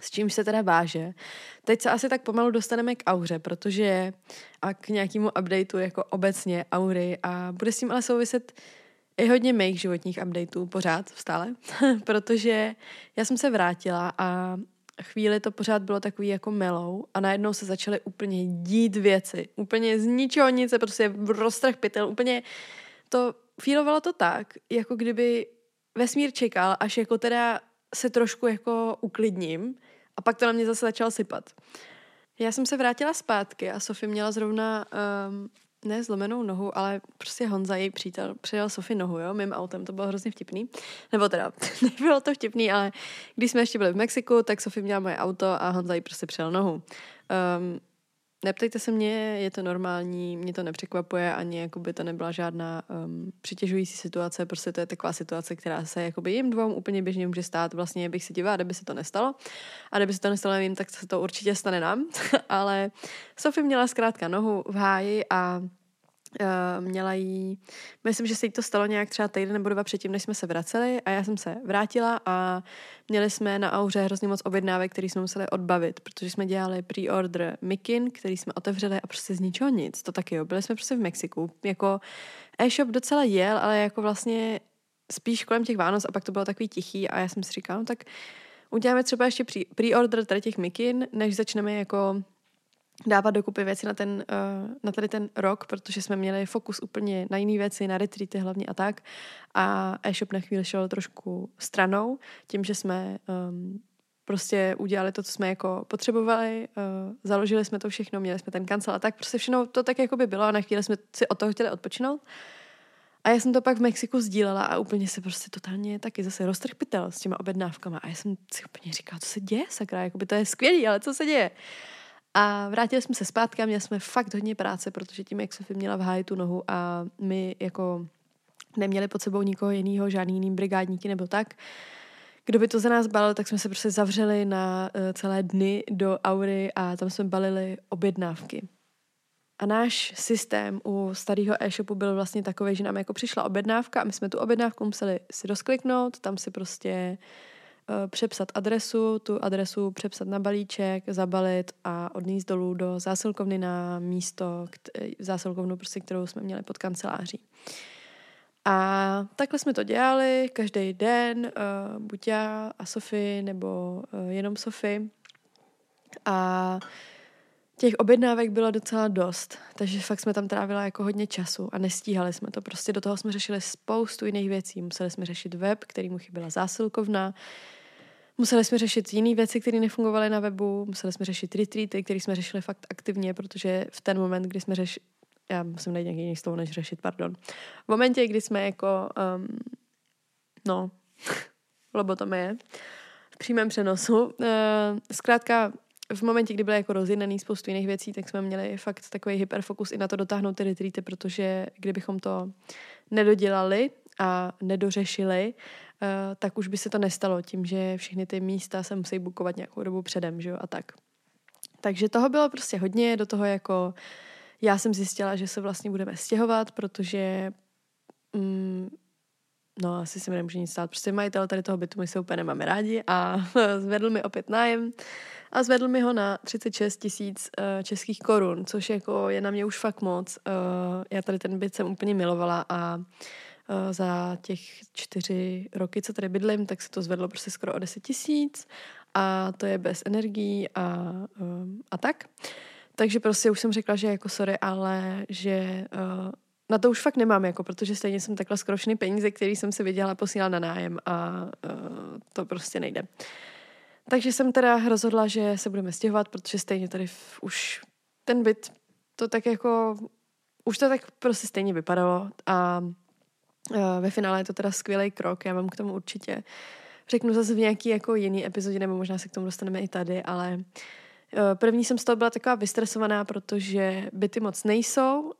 S čím se teda váže. Teď se asi tak pomalu dostaneme k auře, protože a k nějakému updateu jako obecně aury a bude s tím ale souviset i hodně mých životních updateů pořád, stále, protože já jsem se vrátila a chvíli to pořád bylo takový jako melou a najednou se začaly úplně dít věci. Úplně z ničeho nic prostě roztrh pytel, úplně to fílovalo to tak, jako kdyby vesmír čekal, až jako teda se trošku jako uklidním a pak to na mě zase začalo sypat. Já jsem se vrátila zpátky a Sofie měla zrovna um, ne zlomenou nohu, ale prostě Honza, její přítel, přijel Sofie nohu, jo, mým autem, to bylo hrozně vtipný. Nebo teda, nebylo to vtipný, ale když jsme ještě byli v Mexiku, tak Sofie měla moje auto a Honza jí prostě přijel nohu. Um, Neptejte se mě, je to normální, mě to nepřekvapuje, ani jako by to nebyla žádná um, přitěžující situace, prostě to je taková situace, která se jakoby jim dvou úplně běžně může stát, vlastně bych si divila, kdyby se to nestalo. A kdyby se to nestalo nevím, tak se to určitě stane nám. Ale Sofie měla zkrátka nohu v háji a Uh, měla jí, myslím, že se jí to stalo nějak třeba týden nebo dva předtím, než jsme se vraceli a já jsem se vrátila a měli jsme na Auře hrozně moc objednávek, který jsme museli odbavit, protože jsme dělali pre-order Mikin, který jsme otevřeli a prostě z ničeho nic, to taky jo, byli jsme prostě v Mexiku, jako e-shop docela jel, ale jako vlastně spíš kolem těch Vánoc a pak to bylo takový tichý a já jsem si říkala, no tak uděláme třeba ještě pre-order tady těch Mikin, než začneme jako dávat dokupy věci na, ten, uh, na tady ten rok, protože jsme měli fokus úplně na jiné věci, na retreaty hlavně a tak. A e-shop na chvíli šel trošku stranou, tím, že jsme um, prostě udělali to, co jsme jako potřebovali, uh, založili jsme to všechno, měli jsme ten kancel a tak, prostě všechno to tak jako by bylo a na chvíli jsme si od toho chtěli odpočinout. A já jsem to pak v Mexiku sdílela a úplně se prostě totálně taky zase roztrhpitel s těma objednávkama. A já jsem si úplně říkala, co se děje, sakra, jako by to je skvělý, ale co se děje? A vrátili jsme se zpátky a měli jsme fakt hodně práce, protože tím, jak Sofie měla v háji tu nohu a my jako neměli pod sebou nikoho jiného, žádný jiný brigádníky nebo tak, kdo by to za nás balil, tak jsme se prostě zavřeli na uh, celé dny do Aury a tam jsme balili objednávky. A náš systém u starého e-shopu byl vlastně takový, že nám jako přišla objednávka a my jsme tu objednávku museli si rozkliknout, tam si prostě uh, Eh, přepsat adresu, tu adresu přepsat na balíček, zabalit a odníst dolů do zásilkovny na místo, zásilkovnu, prostě, kterou jsme měli pod kanceláří. A takhle jsme to dělali každý den, uh, buď já a Sofie, nebo jenom Sofie. A těch objednávek bylo docela dost, takže fakt jsme tam trávila jako hodně času a nestíhali jsme to. Prostě do toho jsme řešili spoustu jiných věcí. Museli jsme řešit web, který mu chyběla zásilkovna, Museli jsme řešit jiné věci, které nefungovaly na webu, museli jsme řešit retreaty, které jsme řešili fakt aktivně, protože v ten moment, kdy jsme řešili, já musím najít nějaký jiný slovo, než řešit, pardon. V momentě, kdy jsme jako, um, no, lobotomie, v přímém přenosu, uh, zkrátka v momentě, kdy byly jako rozjednaný spoustu jiných věcí, tak jsme měli fakt takový hyperfokus i na to dotáhnout ty retreaty, protože kdybychom to nedodělali a nedořešili, tak už by se to nestalo tím, že všechny ty místa se musí bukovat nějakou dobu předem, že jo, a tak. Takže toho bylo prostě hodně, do toho jako já jsem zjistila, že se vlastně budeme stěhovat, protože mm, no asi se mi nemůže nic stát. Prostě majitel tady toho bytu my se úplně nemáme rádi a zvedl mi opět nájem a zvedl mi ho na 36 tisíc uh, českých korun, což jako je na mě už fakt moc. Uh, já tady ten byt jsem úplně milovala a Eh, za těch čtyři roky, co tady bydlím, tak se to zvedlo prostě skoro o 10 tisíc a to je bez energií a, eh, a tak. Takže prostě už jsem řekla, že jako sorry, ale že uh, na to už fakt nemám, jako, protože stejně jsem takhle skoro všechny peníze, které jsem si vydělala, posílala na nájem a uh, to prostě nejde. Takže jsem teda rozhodla, že se budeme stěhovat, protože stejně tady v, už ten byt, to tak jako, už to tak prostě stejně vypadalo a ve finále je to teda skvělý krok, já mám k tomu určitě řeknu zase v nějaký jako jiný epizodě, nebo možná se k tomu dostaneme i tady, ale uh, první jsem z toho byla taková vystresovaná, protože byty moc nejsou, uh,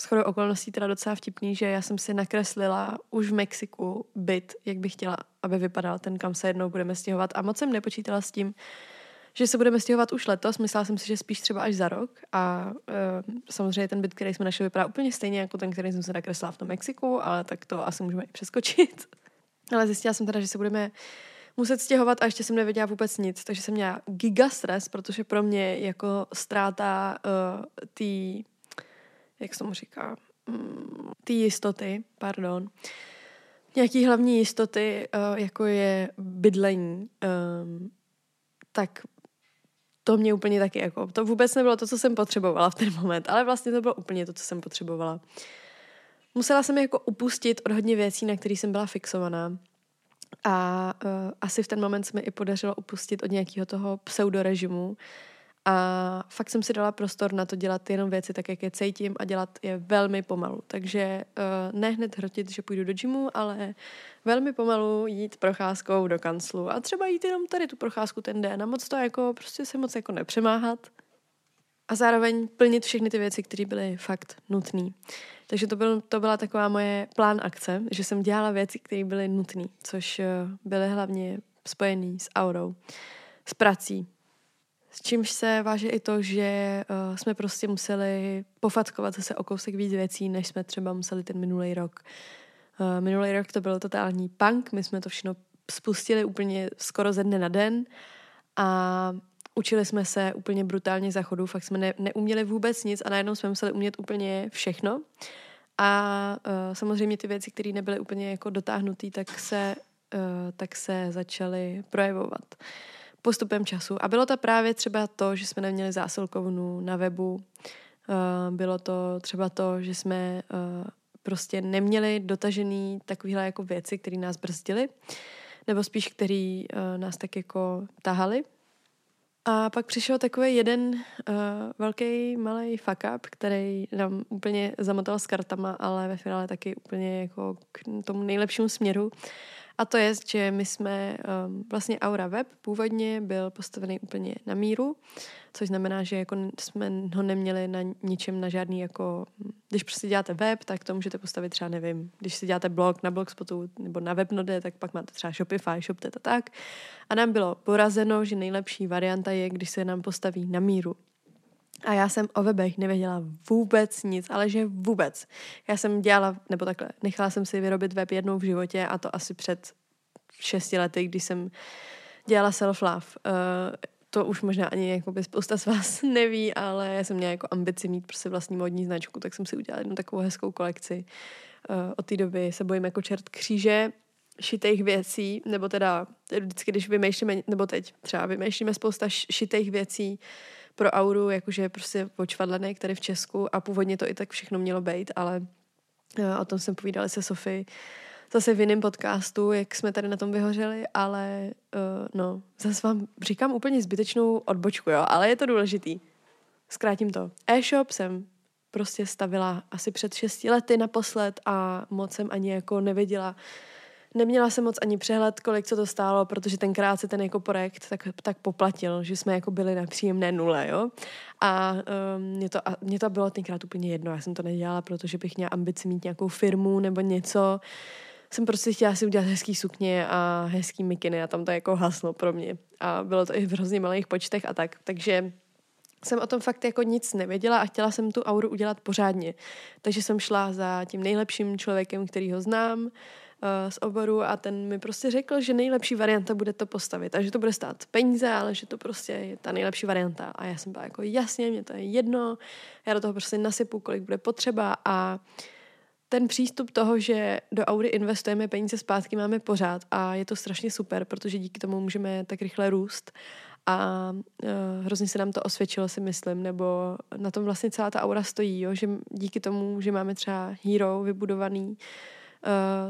shodou okolností teda docela vtipný, že já jsem si nakreslila už v Mexiku byt, jak bych chtěla, aby vypadal ten, kam se jednou budeme stěhovat. A moc jsem nepočítala s tím, že se budeme stěhovat už letos. Myslela jsem si, že spíš třeba až za rok a uh, samozřejmě ten byt, který jsme našli, vypadá úplně stejně jako ten, který jsem se nakreslila v tom Mexiku, ale tak to asi můžeme i přeskočit. ale zjistila jsem teda, že se budeme muset stěhovat a ještě jsem nevěděla vůbec nic, takže jsem měla giga stres, protože pro mě jako ztráta uh, té jak se tomu říká, mm, ty jistoty, pardon, nějaký hlavní jistoty, uh, jako je bydlení, tak to mě úplně taky jako, to vůbec nebylo to, co jsem potřebovala v ten moment, ale vlastně to bylo úplně to, co jsem potřebovala. Musela jsem jako upustit od hodně věcí, na které jsem byla fixovaná. A uh, asi v ten moment se mi i podařilo upustit od nějakého toho pseudorežimu, a fakt jsem si dala prostor na to dělat jenom věci tak, jak je cítím a dělat je velmi pomalu. Takže uh, ne hned hrotit, že půjdu do gymu, ale velmi pomalu jít procházkou do kanclu a třeba jít jenom tady tu procházku ten den a moc to jako prostě se moc jako nepřemáhat a zároveň plnit všechny ty věci, které byly fakt nutné. Takže to, byl, to byla taková moje plán akce, že jsem dělala věci, které byly nutné, což uh, byly hlavně spojené s aurou, s prací, s čímž se váže i to, že uh, jsme prostě museli pofatkovat zase o kousek víc věcí, než jsme třeba museli ten minulý rok. Uh, minulý rok to byl totální punk, my jsme to všechno spustili úplně skoro ze dne na den a učili jsme se úplně brutálně za chodu, fakt jsme ne, neuměli vůbec nic a najednou jsme museli umět úplně všechno. A uh, samozřejmě ty věci, které nebyly úplně jako dotáhnuté, tak se, uh, tak se začaly projevovat. Uh, postupem času. A bylo to právě třeba to, že jsme neměli zásilkovnu na webu, uh, bylo to třeba to, že jsme uh, prostě neměli dotažený takovéhle jako věci, které nás brzdily, nebo spíš, který uh, nás tak jako tahali. A pak přišel takový jeden uh, velký malý fuck up, který nám úplně zamotal s kartama, ale ve finále taky úplně jako k tomu nejlepšímu směru. A to je, že my jsme, um, vlastně Aura Web původně byl postavený úplně na míru, což znamená, že jako jsme ho neměli na ničem, na žádný jako, když prostě děláte web, tak to můžete postavit třeba, nevím, když si děláte blog na Blogspotu nebo na Webnode, tak pak máte třeba Shopify, ShopTet a tak. A nám bylo porazeno, že nejlepší varianta je, když se nám postaví na míru. A já jsem o webech nevěděla vůbec nic, ale že vůbec. Já jsem dělala, nebo takhle, nechala jsem si vyrobit web jednou v životě a to asi před šesti lety, když jsem dělala self-love. Uh, to už možná ani jako by spousta z vás neví, ale já jsem měla jako ambici mít prostě vlastní modní značku, tak jsem si udělala jednu takovou hezkou kolekci. Uh, od té doby se bojím jako čert kříže, šitých věcí, nebo teda vždycky, když vymýšlíme, nebo teď třeba vymýšlíme spousta šitých věcí, pro Auru, jakože prostě očvadlený tady v Česku a původně to i tak všechno mělo být, ale eh, o tom jsem povídala se Sofii zase v jiném podcastu, jak jsme tady na tom vyhořeli, ale uh, no, zase vám říkám úplně zbytečnou odbočku, jo, ale je to důležitý. Zkrátím to. E-shop jsem prostě stavila asi před šesti lety naposled a moc jsem ani jako nevěděla, Neměla jsem moc ani přehled, kolik co to stálo, protože tenkrát se ten jako projekt tak, tak poplatil, že jsme jako byli na příjemné nule, jo. A um, mě, to, a mě to bylo tenkrát úplně jedno, já jsem to nedělala, protože bych měla ambici mít nějakou firmu nebo něco. Jsem prostě chtěla si udělat hezký sukně a hezký mikiny a tam to jako haslo pro mě. A bylo to i v hrozně malých počtech a tak. Takže jsem o tom fakt jako nic nevěděla a chtěla jsem tu auru udělat pořádně. Takže jsem šla za tím nejlepším člověkem, který ho znám, z oboru a ten mi prostě řekl, že nejlepší varianta bude to postavit a že to bude stát peníze, ale že to prostě je ta nejlepší varianta. A já jsem byla jako jasně, mě to je jedno, já do toho prostě nasypu, kolik bude potřeba a ten přístup toho, že do Audi investujeme peníze zpátky, máme pořád a je to strašně super, protože díky tomu můžeme tak rychle růst a uh, hrozně se nám to osvědčilo, si myslím, nebo na tom vlastně celá ta aura stojí, jo? že díky tomu, že máme třeba hero vybudovaný,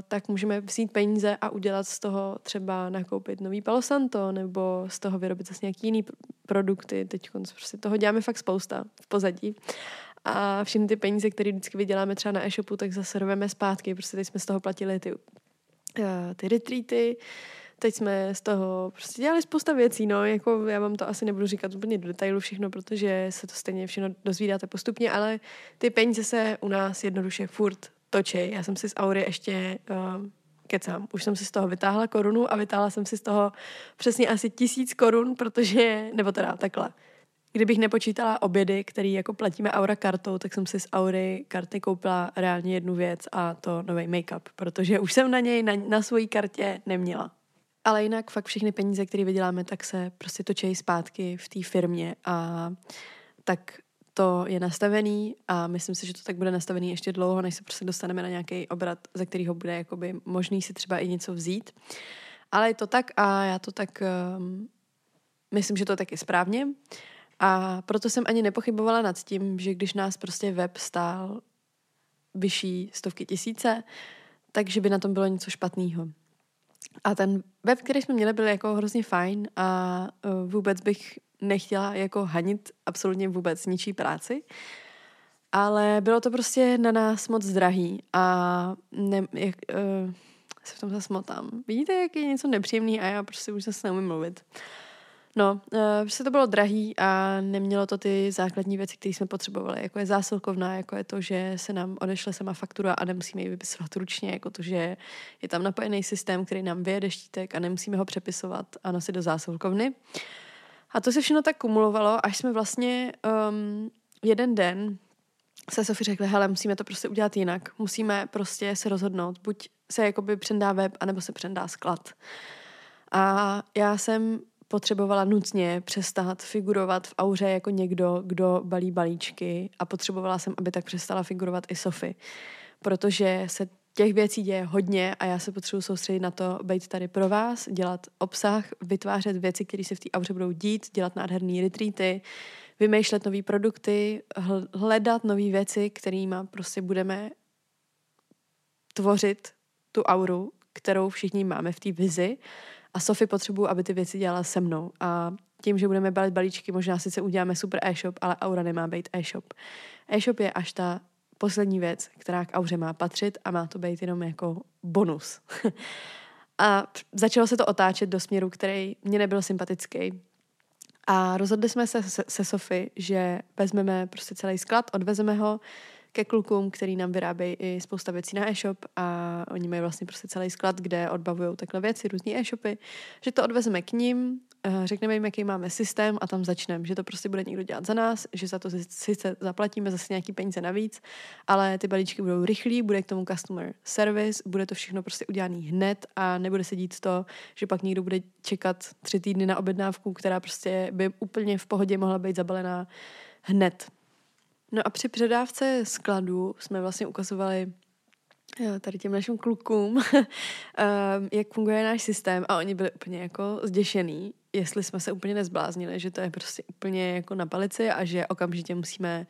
tak můžeme vzít peníze a udělat z toho třeba nakoupit nový Palo Santo, nebo z toho vyrobit zase nějaký jiný produkty. Teď prostě toho děláme fakt spousta v pozadí. A všechny ty peníze, které vždycky vyděláme třeba na e-shopu, tak zase roveme zpátky. Prostě teď jsme z toho platili ty, uh, ty retreaty, teď jsme z toho prostě dělali spousta věcí, no, jako já vám to asi nebudu říkat úplně do detailu všechno, protože se to stejně všechno dozvídáte postupně, ale ty peníze se u nás jednoduše furt točí. Já jsem si z Aury ještě uh, kecám. Už jsem si z toho vytáhla korunu a vytáhla jsem si z toho přesně asi tisíc korun, protože, nebo teda takhle, Kdybych nepočítala obědy, který jako platíme Aura kartou, tak jsem si z Aury karty koupila reálně jednu věc a to nový make-up, protože už jsem na něj na, na svojí kartě neměla. Ale jinak fakt všechny peníze, které vyděláme, tak se prostě točí zpátky v té firmě a tak to je nastavený a myslím si, že to tak bude nastavený ještě dlouho, než se prostě dostaneme na nějaký obrat, ze kterého bude jakoby možný si třeba i něco vzít. Ale je to tak a já to tak um, myslím, že to tak je správně. A proto jsem ani nepochybovala nad tím, že když nás prostě web stál vyšší stovky tisíce, takže by na tom bylo něco špatného. A ten web, který jsme měli, byl jako hrozně fajn a e, vůbec bych nechtěla jako hanit absolutně vůbec ničí práci. Ale bylo to prostě na nás moc drahý a ne, jak, uh, se v tom zasmotám. Vidíte, jak je něco nepříjemný a já prostě už zase neumím mluvit. Uh, No, prostě to bylo drahý a nemělo to ty základní věci, které jsme potřebovali, jako je zásilkovná, jako je to, že se nám odešle sama faktura a nemusíme ji vypisovat ručně, jako to, že je tam napojený systém, který nám vyjede štítek a nemusíme ho přepisovat a nosit do zásilkovny. A to se všechno tak kumulovalo, až jsme vlastně um, jeden den se Sofie řekli, hele, musíme to prostě udělat jinak. Musíme prostě se rozhodnout. Buď se jakoby přendá web, anebo se přendá sklad. A já jsem potřebovala nutně přestat figurovat v auře jako někdo, kdo balí balíčky a potřebovala jsem, aby tak přestala figurovat i Sofy, protože se těch věcí děje hodně a já se potřebuji soustředit na to, být tady pro vás, dělat obsah, vytvářet věci, které se v té auře budou dít, dělat nádherné retreaty, vymýšlet nové produkty, hledat nové věci, kterými prostě budeme tvořit tu auru, kterou všichni máme v té vizi a Sofie potřebuju, aby ty věci dělala se mnou. A tím, že budeme balit balíčky, možná sice uděláme super e-shop, ale Aura nemá být e-shop. E-shop je až ta poslední věc, která k Auře má patřit a má to být jenom jako bonus. a začalo se to otáčet do směru, který mě nebyl sympatický. A rozhodli jsme se se, se Sofy, že vezmeme prostě celý sklad, odvezeme ho, ke klukům, který nám vyrábějí i spousta věcí na e-shop a oni mají vlastně prostě celý sklad, kde odbavují takhle věci, různé e-shopy, že to odvezeme k ním, eh, řekneme jim, jaký máme systém a tam začneme, že to prostě bude někdo dělat za nás, že za to sice zaplatíme zase nějaký peníze navíc, ale ty balíčky budou rychlí, bude k tomu customer service, bude to všechno prostě udělané hned a nebude se dít to, že pak někdo bude čekat tři týdny na objednávku, která prostě by úplně v pohodě mohla být zabalená hned. No a při předávce skladu jsme vlastně ukazovali eh, tady těm našim klukům, eh, jak funguje náš systém a oni byli úplně jako zděšený, jestli jsme se úplně nezbláznili, že to je prostě úplně jako na palici a že okamžitě musíme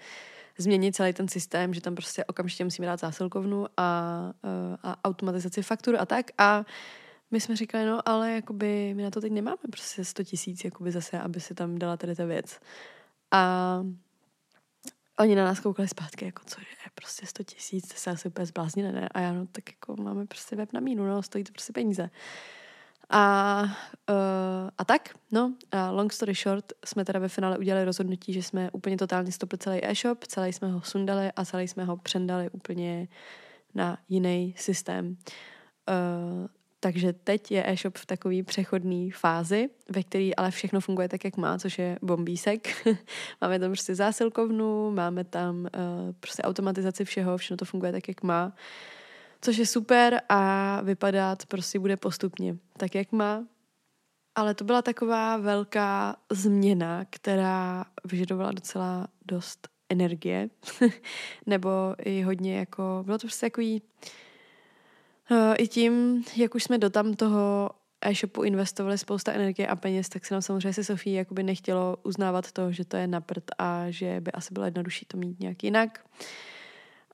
změnit celý ten systém, že tam prostě okamžitě musíme dát zásilkovnu a, eh, a automatizaci faktur a tak a my jsme říkali, no ale jakoby my na to teď nemáme prostě 100 tisíc jakoby zase, aby se tam dala tady ta věc. A Oni na nás koukali zpátky, jako co je, prostě 100 tisíc, to se asi úplně zbláznili, ne? A já, no tak jako máme prostě web na mínu, no, stojí to prostě peníze. A, uh, a tak, no, a long story short, jsme teda ve finále udělali rozhodnutí, že jsme úplně totálně stopli celý e-shop, celý jsme ho sundali a celý jsme ho přendali úplně na jiný systém. Uh, takže teď je e-shop v takové přechodné fázi, ve které ale všechno funguje tak, jak má, což je bombísek. máme tam prostě zásilkovnu, máme tam uh, prostě automatizaci všeho, všechno to funguje tak, jak má. Což je super a vypadat prostě bude postupně tak, jak má. Ale to byla taková velká změna, která vyžadovala docela dost energie, nebo i hodně jako, bylo to prostě takový, uh, i tím, jak už jsme do tam toho e-shopu investovali spousta energie a peněz, tak se nám samozřejmě se Sofí jakoby nechtělo uznávat to, že to je na a že by asi bylo jednodušší to mít nějak jinak.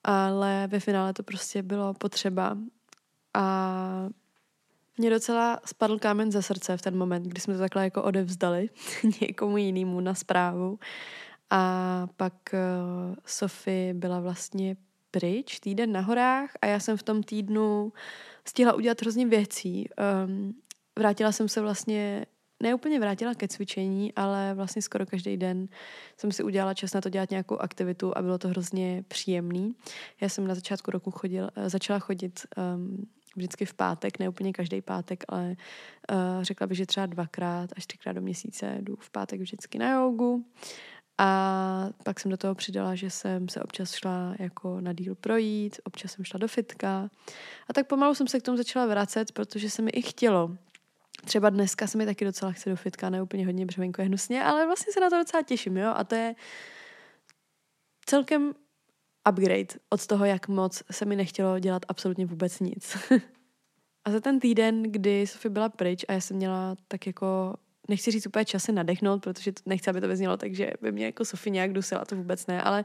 Ale ve finále to prostě bylo potřeba a mě docela spadl kámen ze srdce v ten moment, kdy jsme to takhle jako odevzdali někomu jinému na zprávu. A pak uh, Sofie byla vlastně pryč týden na horách a já jsem v tom týdnu stihla udělat hrozně věcí. Um, vrátila jsem se vlastně, ne úplně vrátila ke cvičení, ale vlastně skoro každý den jsem si udělala čas na to dělat nějakou aktivitu a bylo to hrozně příjemný. Já jsem na začátku roku chodil, uh, začala chodit um, vždycky v pátek, ne úplně každý pátek, ale uh, řekla bych, že třeba dvakrát až třikrát do měsíce jdu v pátek vždycky na jogu. A pak jsem do toho přidala, že jsem se občas šla jako na díl projít, občas jsem šla do fitka. A tak pomalu jsem se k tomu začala vracet, protože se mi i chtělo. Třeba dneska se mi taky docela chce do fitka, ne úplně hodně břemenko je hnusně, ale vlastně se na to docela těším, jo. A to je celkem upgrade od toho, jak moc se mi nechtělo dělat absolutně vůbec nic. a za ten týden, kdy Sofie byla pryč a já jsem měla tak jako nechci říct úplně čase nadechnout, protože to nechci, aby to vyznělo tak, že by mě jako Sofie nějak dusila, to vůbec ne, ale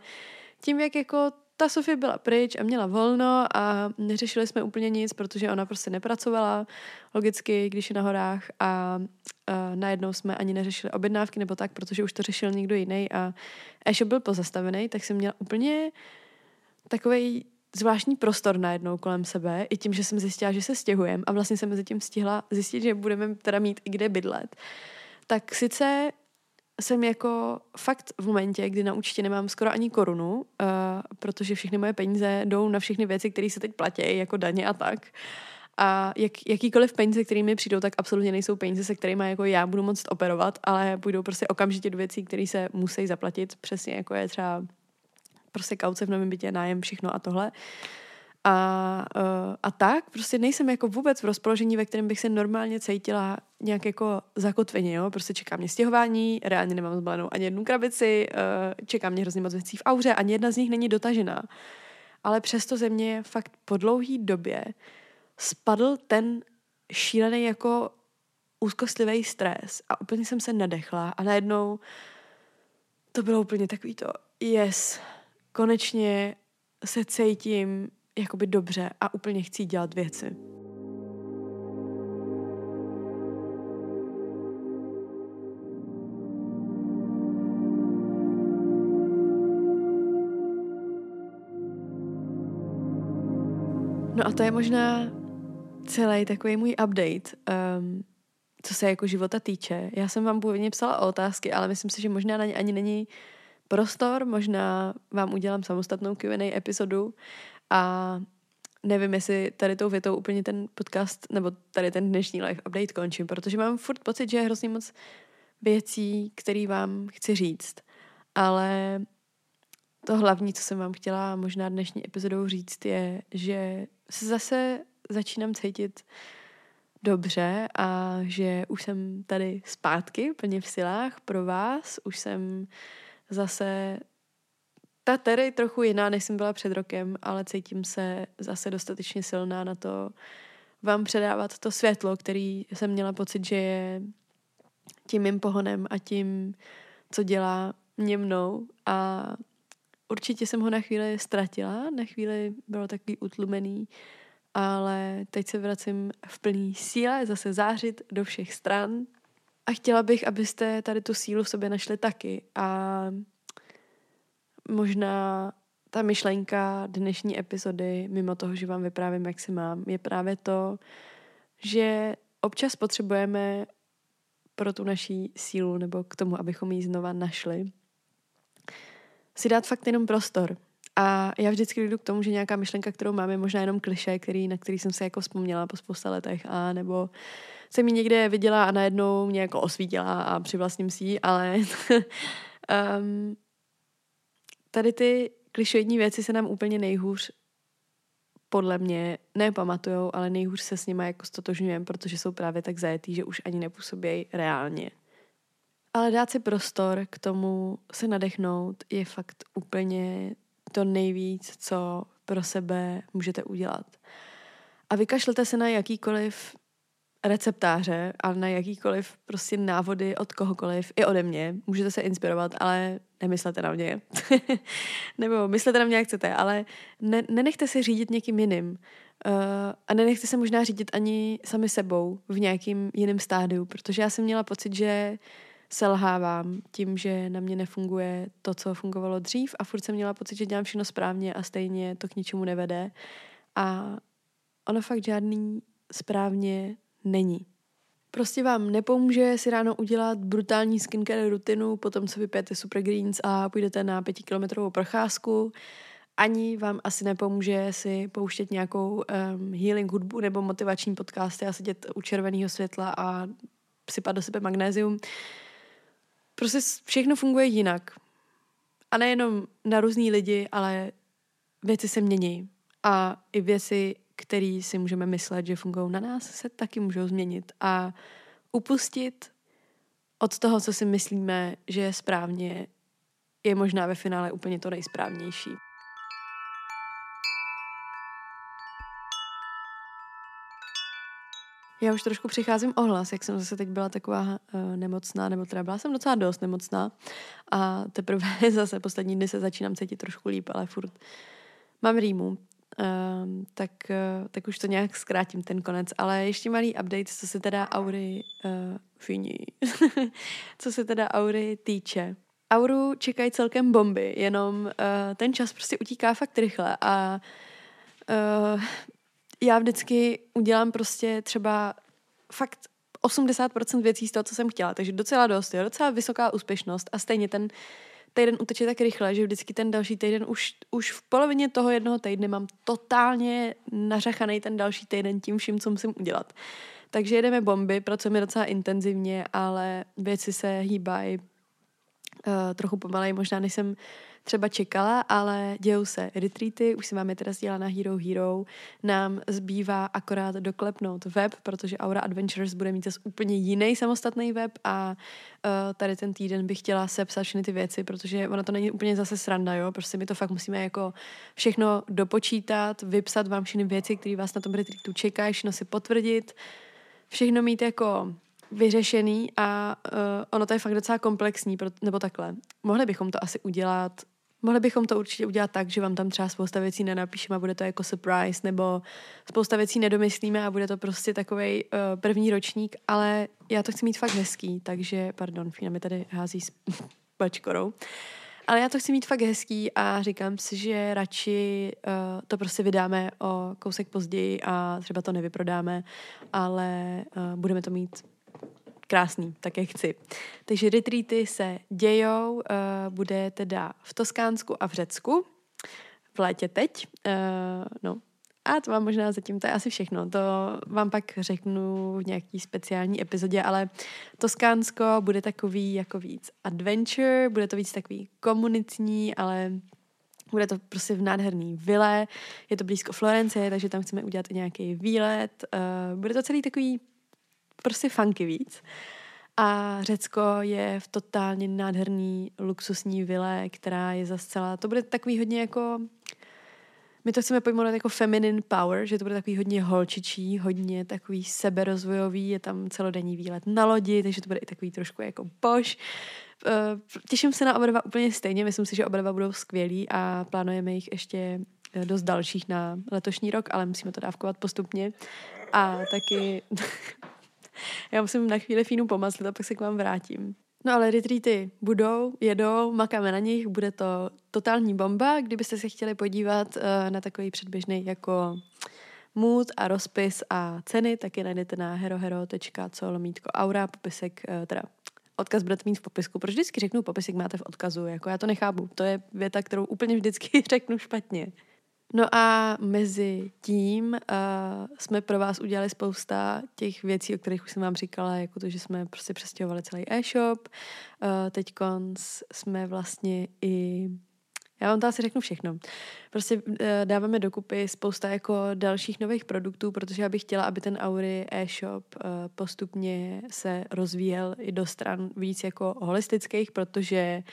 tím, jak jako ta Sofie byla pryč a měla volno a neřešili jsme úplně nic, protože ona prostě nepracovala logicky, když je na horách a, a najednou jsme ani neřešili objednávky nebo tak, protože už to řešil někdo jiný a e-shop byl pozastavený, tak jsem měla úplně takový zvláštní prostor najednou kolem sebe, i tím, že jsem zjistila, že se stěhujem a vlastně jsem mezi tím stihla zjistit, že budeme teda mít i kde bydlet. Tak sice jsem jako fakt v momentě, kdy na účtě nemám skoro ani korunu, uh, protože všechny moje peníze jdou na všechny věci, které se teď platí, jako daně a tak. A jak, jakýkoliv peníze, které mi přijdou, tak absolutně nejsou peníze, se kterými jako já budu moct operovat, ale půjdou prostě okamžitě do věcí, které se musí zaplatit, přesně jako je třeba prostě kauce v novém bytě, nájem, všechno a tohle. A, uh, a tak prostě nejsem jako vůbec v rozpoložení, ve kterém bych se normálně cítila nějak jako zakotveně, jo. Prostě čeká mě stěhování, reálně nemám zbalenou ani jednu krabici, uh, čeká mě hrozně moc věcí v auře, ani jedna z nich není dotažená. Ale přesto ze mě fakt po dlouhý době spadl ten šílený jako úzkostlivý stres a úplně jsem se nadechla a najednou to bylo úplně takový to, yes, konečně se cítím jakoby dobře a úplně chci dělat věci. No a to je možná celý takový můj update, um, co se jako života týče. Já jsem vám původně psala otázky, ale myslím si, že možná na ně ani není prostor, možná vám udělám samostatnou Q&A epizodu a nevím, jestli tady tou větou úplně ten podcast nebo tady ten dnešní live update končím, protože mám furt pocit, že je hrozně moc věcí, které vám chci říct. Ale to hlavní, co jsem vám chtěla možná dnešní epizodou říct, je, že se zase začínám cítit dobře a že už jsem tady zpátky plně v silách pro vás. Už jsem zase ta Terry trochu jiná, než jsem byla před rokem, ale cítím se zase dostatečně silná na to vám předávat to světlo, který jsem měla pocit, že je tím mým pohonem a tím, co dělá mě mnou. A určitě jsem ho na chvíli ztratila, na chvíli bylo takový utlumený, ale teď se vracím v plný síle, zase zářit do všech stran a chtěla bych, abyste tady tu sílu v sobě našli taky a možná ta myšlenka dnešní epizody, mimo toho, že vám vyprávím, jak si mám, je právě to, že občas potřebujeme pro tu naší sílu nebo k tomu, abychom ji znova našli, si dát fakt jenom prostor. A já vždycky jdu k tomu, že nějaká myšlenka, kterou mám, je možná jenom kliše, který, na který jsem se jako vzpomněla po spousta letech, a nebo jsem ji někde viděla a najednou mě jako osvítila a přivlastním si ji, ale um, tady ty klišoidní věci se nám úplně nejhůř podle mě nepamatujou, ale nejhůř se s nimi jako stotožňujeme, protože jsou právě tak zajetý, že už ani nepůsobějí reálně. Ale dát si prostor k tomu se nadechnout je fakt úplně to nejvíc, co pro sebe můžete udělat. A vykašlete se na jakýkoliv receptáře a na jakýkoliv prostě návody od kohokoliv, i ode mě. Můžete se inspirovat, ale nemyslete na mě. Nebo myslete na mě, jak chcete, ale ne, nenechte se řídit někým jiným. Uh, a nenechte se možná řídit ani sami sebou v nějakým jiném stádiu, protože já jsem měla pocit, že selhávám tím, že na mě nefunguje to, co fungovalo dřív a furt jsem měla pocit, že dělám všechno správně a stejně to k ničemu nevede. A ono fakt žádný správně není. Prostě vám nepomůže si ráno udělat brutální skincare rutinu, potom co vypijete super greens a půjdete na pětikilometrovou procházku. Ani vám asi nepomůže si pouštět nějakou um, healing hudbu nebo motivační podcasty a sedět u červeného světla a sypat do sebe magnézium. Prostě všechno funguje jinak. A nejenom na různý lidi, ale věci se mění. A i věci který si můžeme myslet, že fungují na nás, se taky můžou změnit. A upustit od toho, co si myslíme, že je správně, je možná ve finále úplně to nejsprávnější. Já už trošku přicházím o hlas, jak jsem zase teď byla taková uh, nemocná, nebo teda byla jsem docela dost nemocná a teprve zase poslední dny se začínám cítit trošku líp, ale furt mám rýmu, Um, tak, uh, tak už to nějak zkrátím ten konec. Ale ještě malý update, co se teda Aury uh, finí. co se teda Aury týče. Auru čekají celkem bomby, jenom uh, ten čas prostě utíká fakt rychle a uh, já vždycky udělám prostě třeba fakt 80% věcí z toho, co jsem chtěla, takže docela dost, jo, docela vysoká úspěšnost. A stejně ten týden uteče tak rychle, že vždycky ten další týden už, už v polovině toho jednoho týdne mám totálně nařachaný ten další týden tím vším, co musím udělat. Takže jedeme bomby, pracujeme docela intenzivně, ale věci se hýbají uh, trochu pomalej, možná než jsem třeba čekala, ale dějou se retreaty, už si máme teda sdělat na Hero Hero, nám zbývá akorát doklepnout web, protože Aura Adventures bude mít zase úplně jiný samostatný web a uh, tady ten týden bych chtěla sepsat všechny ty věci, protože ono to není úplně zase sranda, jo, prostě my to fakt musíme jako všechno dopočítat, vypsat vám všechny věci, které vás na tom retreatu čekají, všechno si potvrdit, všechno mít jako vyřešený a uh, ono to je fakt docela komplexní, nebo takhle. Mohli bychom to asi udělat Mohli bychom to určitě udělat tak, že vám tam třeba spousta věcí nenapíšeme a bude to jako surprise, nebo spousta věcí nedomyslíme a bude to prostě takový uh, eh, první ročník, ale já to chci mít fakt hezký, takže, pardon, Fína mi tady hází s pačkorou. Ale já to chci mít fakt hezký a říkám si, že radši uh, to prostě vydáme o kousek později a třeba to nevyprodáme, ale uh, budeme to mít krásný, tak jak chci. Takže retreaty se dějou, uh, bude teda v Toskánsku a v Řecku, v létě teď, uh, no, a to vám možná zatím, to je asi všechno. To vám pak řeknu v nějaký speciální epizodě, ale Toskánsko bude takový jako víc adventure, bude to víc takový komunitní, ale bude to prostě v nádherný vile, je to blízko Florencie, takže tam chceme udělat i nějaký výlet. Uh, bude to celý takový prostě funky víc. A Řecko je v totálně nádherný luxusní vile, která je zase celá, to bude takový hodně jako, my to chceme pojmenovat jako feminine power, že to bude takový hodně holčičí, hodně takový seberozvojový, je tam celodenní výlet na lodi, takže to bude i takový trošku jako bož. Eh, těším se na oba dva úplně stejně, myslím si, že oba dva budou skvělí a plánujeme jich ještě eh, dost dalších na letošní rok, ale musíme to dávkovat postupně. A taky Já musím na chvíli fínu pomazlit a pak se k vám vrátím. No ale retreaty budou, jedou, makáme na nich, bude to totální bomba. Kdybyste se chtěli podívat uh, na takový předběžný jako mood a rozpis a ceny, tak je najdete na herohero.co lomítko aura, popisek, uh, teda odkaz budete mít v popisku. Proč vždycky řeknu popisek máte v odkazu? Jako já to nechápu. To je věta, kterou úplně vždycky řeknu špatně. No a mezi tím uh, jsme pro vás udělali spousta těch věcí, o kterých už jsem vám říkala, jako to, že jsme prostě přestěhovali celý e-shop. Uh, teď jsme vlastně i Já vám to asi řeknu všechno. Prostě eh, dáváme dokupy spousta jako dalších nových produktů, protože já bych chtěla, aby ten Auri e-shop postupně se rozvíjel i do stran víc jako holistických, protože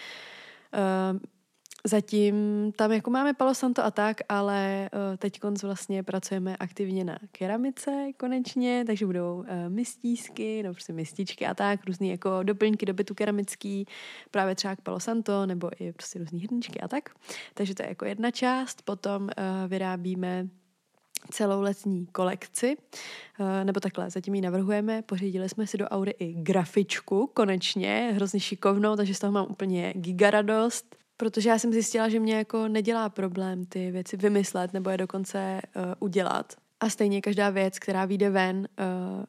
Zatím tam jako máme Palo Santo a tak, ale uh, teď vlastně pracujeme aktivně na keramice konečně, takže budou uh, mistísky, no prostě mističky a tak, různý jako doplňky do bytu keramický, právě třeba k Palo Santo, nebo i prostě různý hrničky a tak. Takže to je jako jedna část. Potom uh, vyrábíme celou letní kolekci, nebo takhle, zatím ji navrhujeme, pořídili jsme si do Aury i grafičku, konečně, hrozně šikovnou, takže z toho mám úplně gigaradost. Protože já jsem zjistila, že mě jako nedělá problém ty věci vymyslet nebo je dokonce uh, udělat. A stejně každá věc, která vyjde ven uh,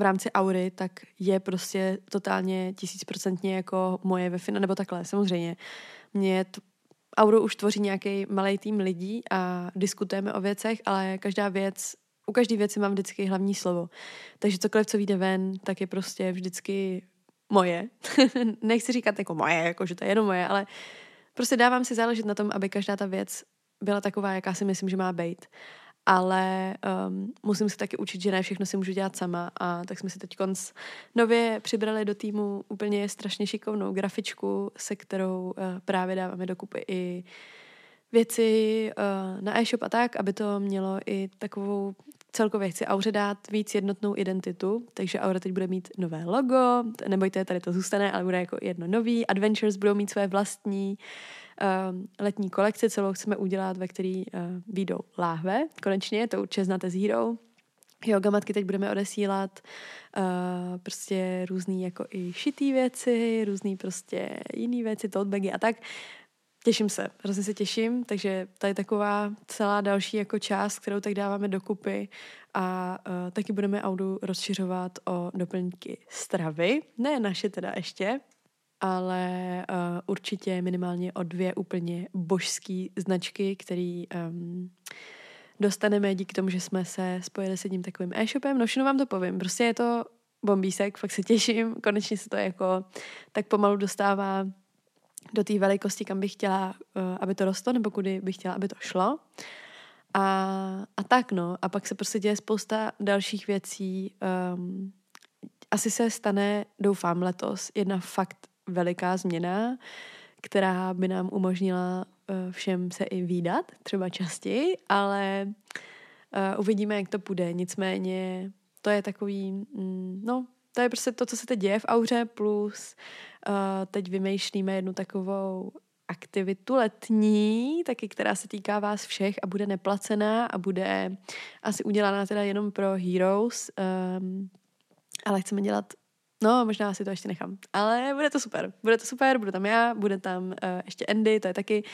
v rámci Aury, tak je prostě totálně tisícprocentně jako moje ve nebo takhle, samozřejmě. Mě to, Auru už tvoří nějaký malý tým lidí a diskutujeme o věcech, ale každá věc, u každé věci mám vždycky hlavní slovo. Takže cokoliv, co vyjde ven, tak je prostě vždycky moje. Nechci říkat jako moje, jako že to je jenom moje, ale Prostě dávám si záležet na tom, aby každá ta věc byla taková, jaká si myslím, že má být. Ale um, musím se taky učit, že ne všechno si můžu dělat sama a tak jsme si teď konc nově přibrali do týmu úplně strašně šikovnou grafičku, se kterou uh, právě dáváme dokupy i věci uh, na e-shop a tak, aby to mělo i takovou celkově chci Auře dát víc jednotnou identitu, takže Aura teď bude mít nové logo, nebojte, tady to zůstane, ale bude jako jedno nový. Adventures budou mít své vlastní uh, letní kolekce, celou chceme udělat, ve který uh, výjdou láhve. Konečně, to určitě znáte z Hero. Yoga matky teď budeme odesílat uh, prostě různý jako i šitý věci, různý prostě jiný věci, tote bagy a tak. Těším se, hrozně se těším, takže to je taková celá další jako část, kterou tak dáváme dokupy. A uh, taky budeme Audu rozšiřovat o doplňky stravy, ne naše teda ještě, ale uh, určitě minimálně o dvě úplně božské značky, který um, dostaneme díky tomu, že jsme se spojili s jedním takovým e-shopem. No všechno vám to povím, prostě je to bombísek, fakt se těším, konečně se to jako tak pomalu dostává do té velikosti, kam bych chtěla, uh, aby to rostlo, nebo kudy bych chtěla, aby to šlo. A, a tak no, a pak se prostě děje spousta dalších věcí. Um, asi se stane, doufám, letos jedna fakt veliká změna, která by nám umožnila uh, všem se i výdat, třeba častěji, ale uh, uvidíme, jak to půjde. Nicméně to je takový, mm, no, to je prostě to, co se teď děje v Auře, plus uh, teď vymýšlíme jednu takovou aktivitu letní, taky která se týká vás všech a bude neplacená a bude asi udělaná teda jenom pro heroes, um, ale chceme dělat No, možná si to ještě nechám. Ale bude to super. Bude to super, budu tam já, bude tam uh, ještě Andy, to je taky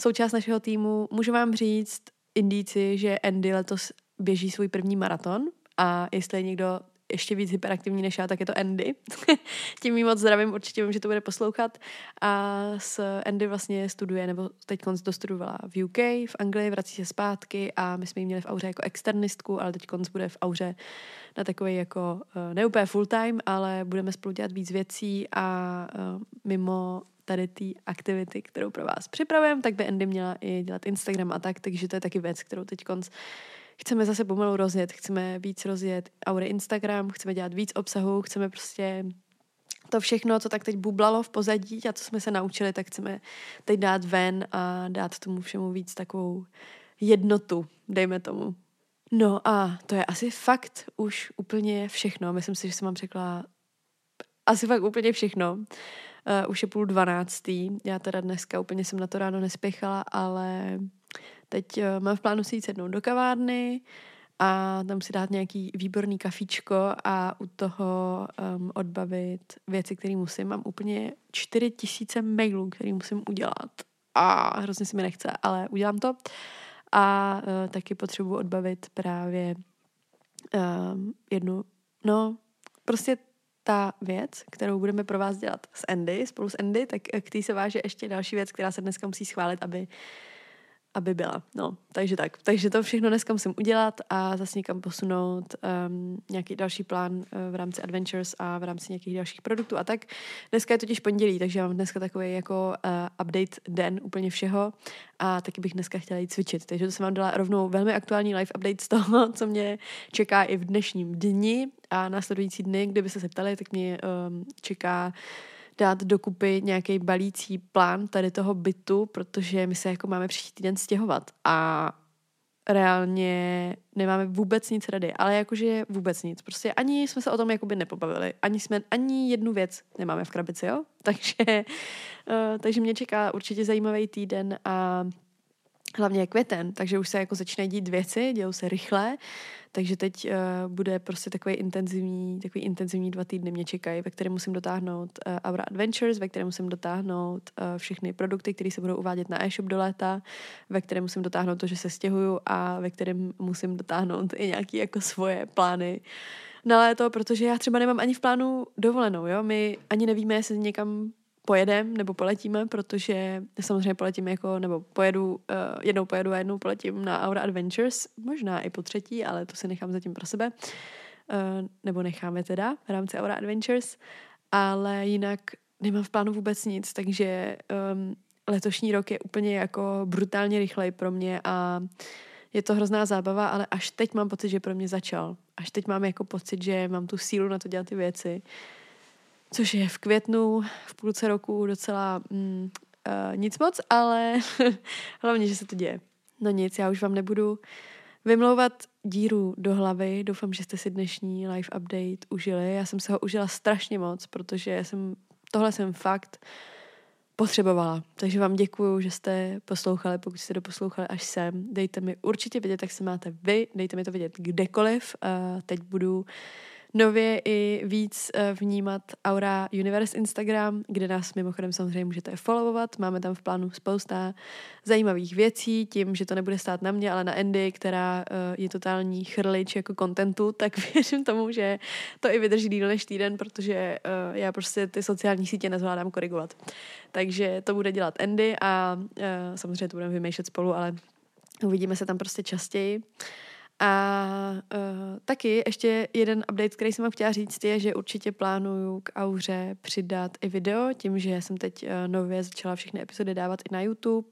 součást našeho týmu. Můžu vám říct indíci, že Andy letos běží svůj první maraton a jestli je někdo ještě víc hyperaktivní než já, tak je to Andy. Tím jí moc zdravím, určitě vím, že to bude poslouchat. A s Andy vlastně studuje, nebo teď konc dostudovala v UK, v Anglii, vrací se zpátky a my jsme ji měli v Auře jako externistku, ale teď konc bude v Auře na takový jako, eh, ne úplně full time, ale budeme spolu dělat víc věcí a eh, mimo tady ty aktivity, kterou pro vás připravujeme, tak by Andy měla i dělat Instagram a tak, takže to je taky věc, kterou teď konc chceme zase pomalu rozjet, chceme víc rozjet Aure Instagram, chceme dělat víc obsahu, chceme prostě to všechno, co tak teď bublalo v pozadí a co jsme se naučili, tak chceme teď dát ven a dát tomu všemu víc takovou jednotu, dejme tomu. No a to je asi fakt už úplně všechno. Myslím si, že jsem vám řekla asi fakt úplně všechno. Uh, už je půl dvanáctý. Já teda dneska úplně jsem na to ráno nespěchala, ale Teď uh, mám v plánu si jít sednout do kavárny a tam si dát nějaký výborný kafíčko a u toho um, odbavit věci, které musím. Mám úplně čtyři tisíce mailů, které musím udělat. A hrozně si mi nechce, ale udělám to. A uh, taky potřebuji odbavit právě um, jednu, no, prostě ta věc, kterou budeme pro vás dělat s Andy, spolu s Andy, tak k té se váže ještě další věc, která se dneska musí schválit, aby aby byla. No, takže tak. Takže to všechno dneska musím udělat a zase někam posunout um, nějaký další plán uh, v rámci Adventures a v rámci nějakých dalších produktů a tak. Dneska je totiž pondělí, takže mám dneska takový jako uh, update den úplně všeho a taky bych dneska chtěla jít cvičit. Takže to jsem vám dala rovnou velmi aktuální live update z toho, co mě čeká i v dnešním dni a následující dny, kdyby se ptali, tak mě um, čeká dát dokupy nějaký balící plán tady toho bytu, protože my se jako máme příští týden stěhovat a reálně nemáme vůbec nic rady, ale jakože vůbec nic. Prostě ani jsme se o tom jakoby nepobavili, ani jsme, ani jednu věc nemáme v krabici, jo? Takže, uh, takže mě čeká určitě zajímavý týden a hlavně je květen, takže už se jako začínají dít věci, dějou se rychle, takže teď uh, bude prostě takový intenzivní, takový intenzivní dva týdny mě čekají, ve kterém musím dotáhnout uh, Aura Adventures, ve kterém musím dotáhnout uh, všechny produkty, které se budou uvádět na e-shop do léta, ve kterém musím dotáhnout to, že se stěhuju a ve kterém musím dotáhnout i nějaké jako svoje plány na léto, protože já třeba nemám ani v plánu dovolenou, jo, my ani nevíme, jestli někam pojedem nebo poletíme, protože samozřejmě poletím jako, nebo pojedu, uh, jednou pojedu a jednou poletím na Aura Adventures, možná i po třetí, ale to si nechám zatím pro sebe, uh, nebo necháme teda v rámci Aura Adventures, ale jinak nemám v plánu vůbec nic, takže um, letošní rok je úplně jako brutálně rychlej pro mě a je to hrozná zábava, ale až teď mám pocit, že pro mě začal. Až teď mám jako pocit, že mám tu sílu na to dělat ty věci což je v květnu, v půlce roku docela mm, uh, nic moc, ale hlavně, že se to děje. No nic, já už vám nebudu vymlouvat díru do hlavy. Doufám, že jste si dnešní live update užili. Já jsem se ho užila strašně moc, protože jsem, tohle jsem fakt potřebovala. Takže vám děkuju, že jste poslouchali, pokud jste doposlouchali až sem. Dejte mi určitě vědět, jak se máte vy, dejte mi to vědět kdekoliv. Uh, teď budu nově i víc eh, vnímat Aura Universe Instagram, kde nás mimochodem samozřejmě můžete followovat. Máme tam v plánu spousta zajímavých věcí, tím, že to nebude stát na mě, ale na Andy, která eh, je totální chrlič jako kontentu, tak věřím tomu, že to i vydrží díl než týden, protože eh, já prostě ty sociální sítě nezvládám korigovat. Takže to bude dělat Andy a samozřejmě to budeme vymýšlet spolu, ale uvidíme se tam prostě častěji. A uh, taky ještě jeden update, který jsem vám chtěla říct, je, že určitě plánuju k Auře přidat i video, tím, že jsem teď uh, nově začala všechny epizody dávat i na YouTube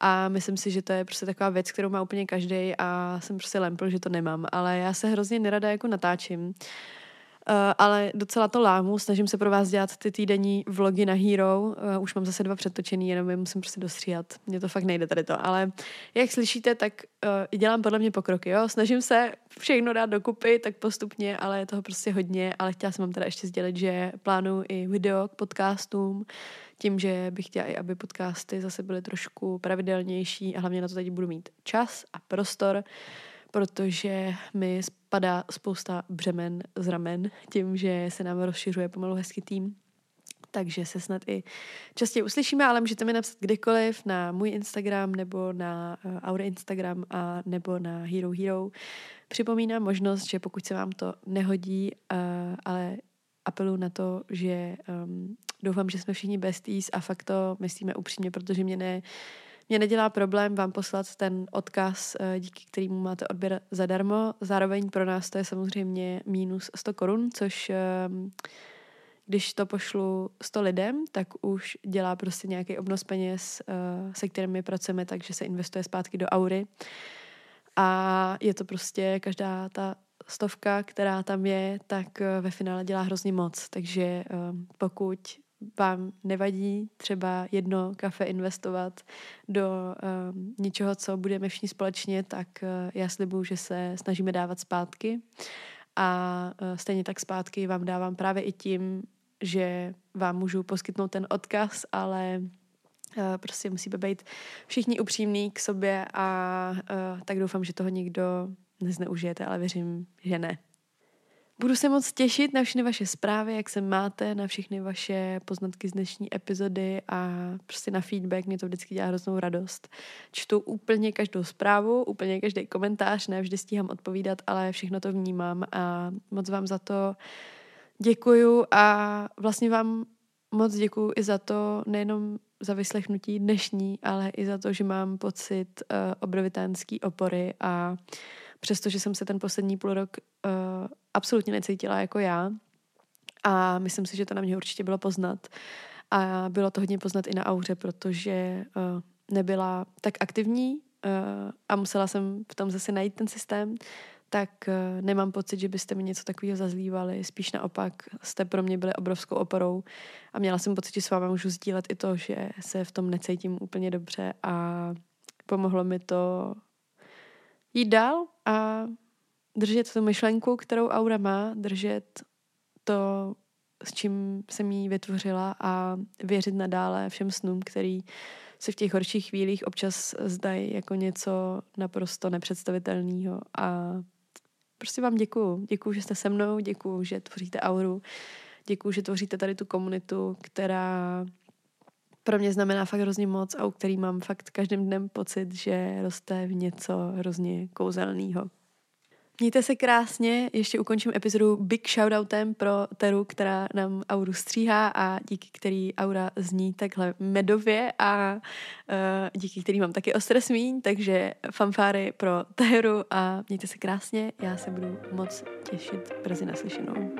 a myslím si, že to je prostě taková věc, kterou má úplně každý a jsem prostě lempl, že to nemám, ale já se hrozně nerada jako natáčím. Uh, ale docela to lámu, snažím se pro vás dělat ty týdenní vlogy na Hero, uh, už mám zase dva přetočený, jenom je musím prostě dostříhat, mně to fakt nejde tady to, ale jak slyšíte, tak uh, dělám podle mě pokroky, jo, snažím se všechno dát dokupy, tak postupně, ale je toho prostě hodně, ale chtěla jsem vám teda ještě sdělit, že plánuju i video k podcastům, tím, že bych chtěla i, aby podcasty zase byly trošku pravidelnější a hlavně na to teď budu mít čas a prostor, protože mi spadá spousta břemen z ramen tím, že se nám rozšiřuje pomalu hezký tým. Takže se snad i častěji uslyšíme, ale můžete mi napsat kdykoliv na můj Instagram nebo na Aure Instagram a nebo na Hero Hero. Připomínám možnost, že pokud se vám to nehodí, uh, ale apeluji na to, že um, doufám, že jsme všichni besties a fakt to myslíme upřímně, protože mě ne, mě nedělá problém vám poslat ten odkaz, eh, díky kterému máte odběr zadarmo. Zároveň pro nás to je samozřejmě minus 100 korun, což ehm, když to pošlu 100 lidem, tak už dělá prostě nějaký obnos peněz, eh, se kterými pracujeme, takže se investuje zpátky do aury. A je to prostě každá ta stovka, která tam je, tak eh, ve finále dělá hrozně moc. Takže ehm, pokud vám nevadí třeba jedno kafe investovat do um, něčeho, co budeme všichni společně, tak uh, já slibuju, že se snažíme dávat zpátky. A uh, stejně tak zpátky vám dávám právě i tím, že vám můžu poskytnout ten odkaz, ale uh, prostě musíme být všichni upřímní k sobě a uh, tak doufám, že toho nikdo nezneužijete, ale věřím, že ne. Budu se moc těšit na všechny vaše zprávy, jak se máte, na všechny vaše poznatky z dnešní epizody a prostě na feedback. Mě to vždycky dělá hroznou radost. Čtu úplně každou zprávu, úplně každý komentář, ne vždy stíhám odpovídat, ale všechno to vnímám a moc vám za to děkuju a vlastně vám moc děkuji i za to, nejenom za vyslechnutí dnešní, ale i za to, že mám pocit uh, obrovitánský opory a přestože jsem se ten poslední půl rok uh, absolutně necítila jako já. A myslím si, že to na mě určitě bylo poznat. A bylo to hodně poznat i na auře, protože uh, nebyla tak aktivní uh, a musela jsem v tom zase najít ten systém, tak uh, nemám pocit, že byste mi něco takového zazlívali. Spíš naopak jste pro mě byli obrovskou oporou. A měla jsem pocit, že s vámi můžu sdílet i to, že se v tom necítím úplně dobře. A pomohlo mi to jít dál a držet tu myšlenku, kterou Aura má, držet to, s čím jsem jí vytvořila a věřit nadále všem snům, který se v těch horších chvílích občas zdají jako něco naprosto nepředstavitelného a prostě vám děkuju. Děkuju, že jste se mnou, děkuju, že tvoříte auru, děkuju, že tvoříte tady tu komunitu, která pro mě znamená fakt hrozně moc a u který mám fakt každým dnem pocit, že roste v něco hrozně kouzelného. Mějte se krásně, ještě ukončím epizodu big shoutoutem pro Teru, která nám Auru stříhá a díky který Aura zní takhle medově a uh, díky který mám taky ostré smíň, takže fanfáry pro Teru a mějte se krásně, já se budu moc těšit brzy naslyšenou.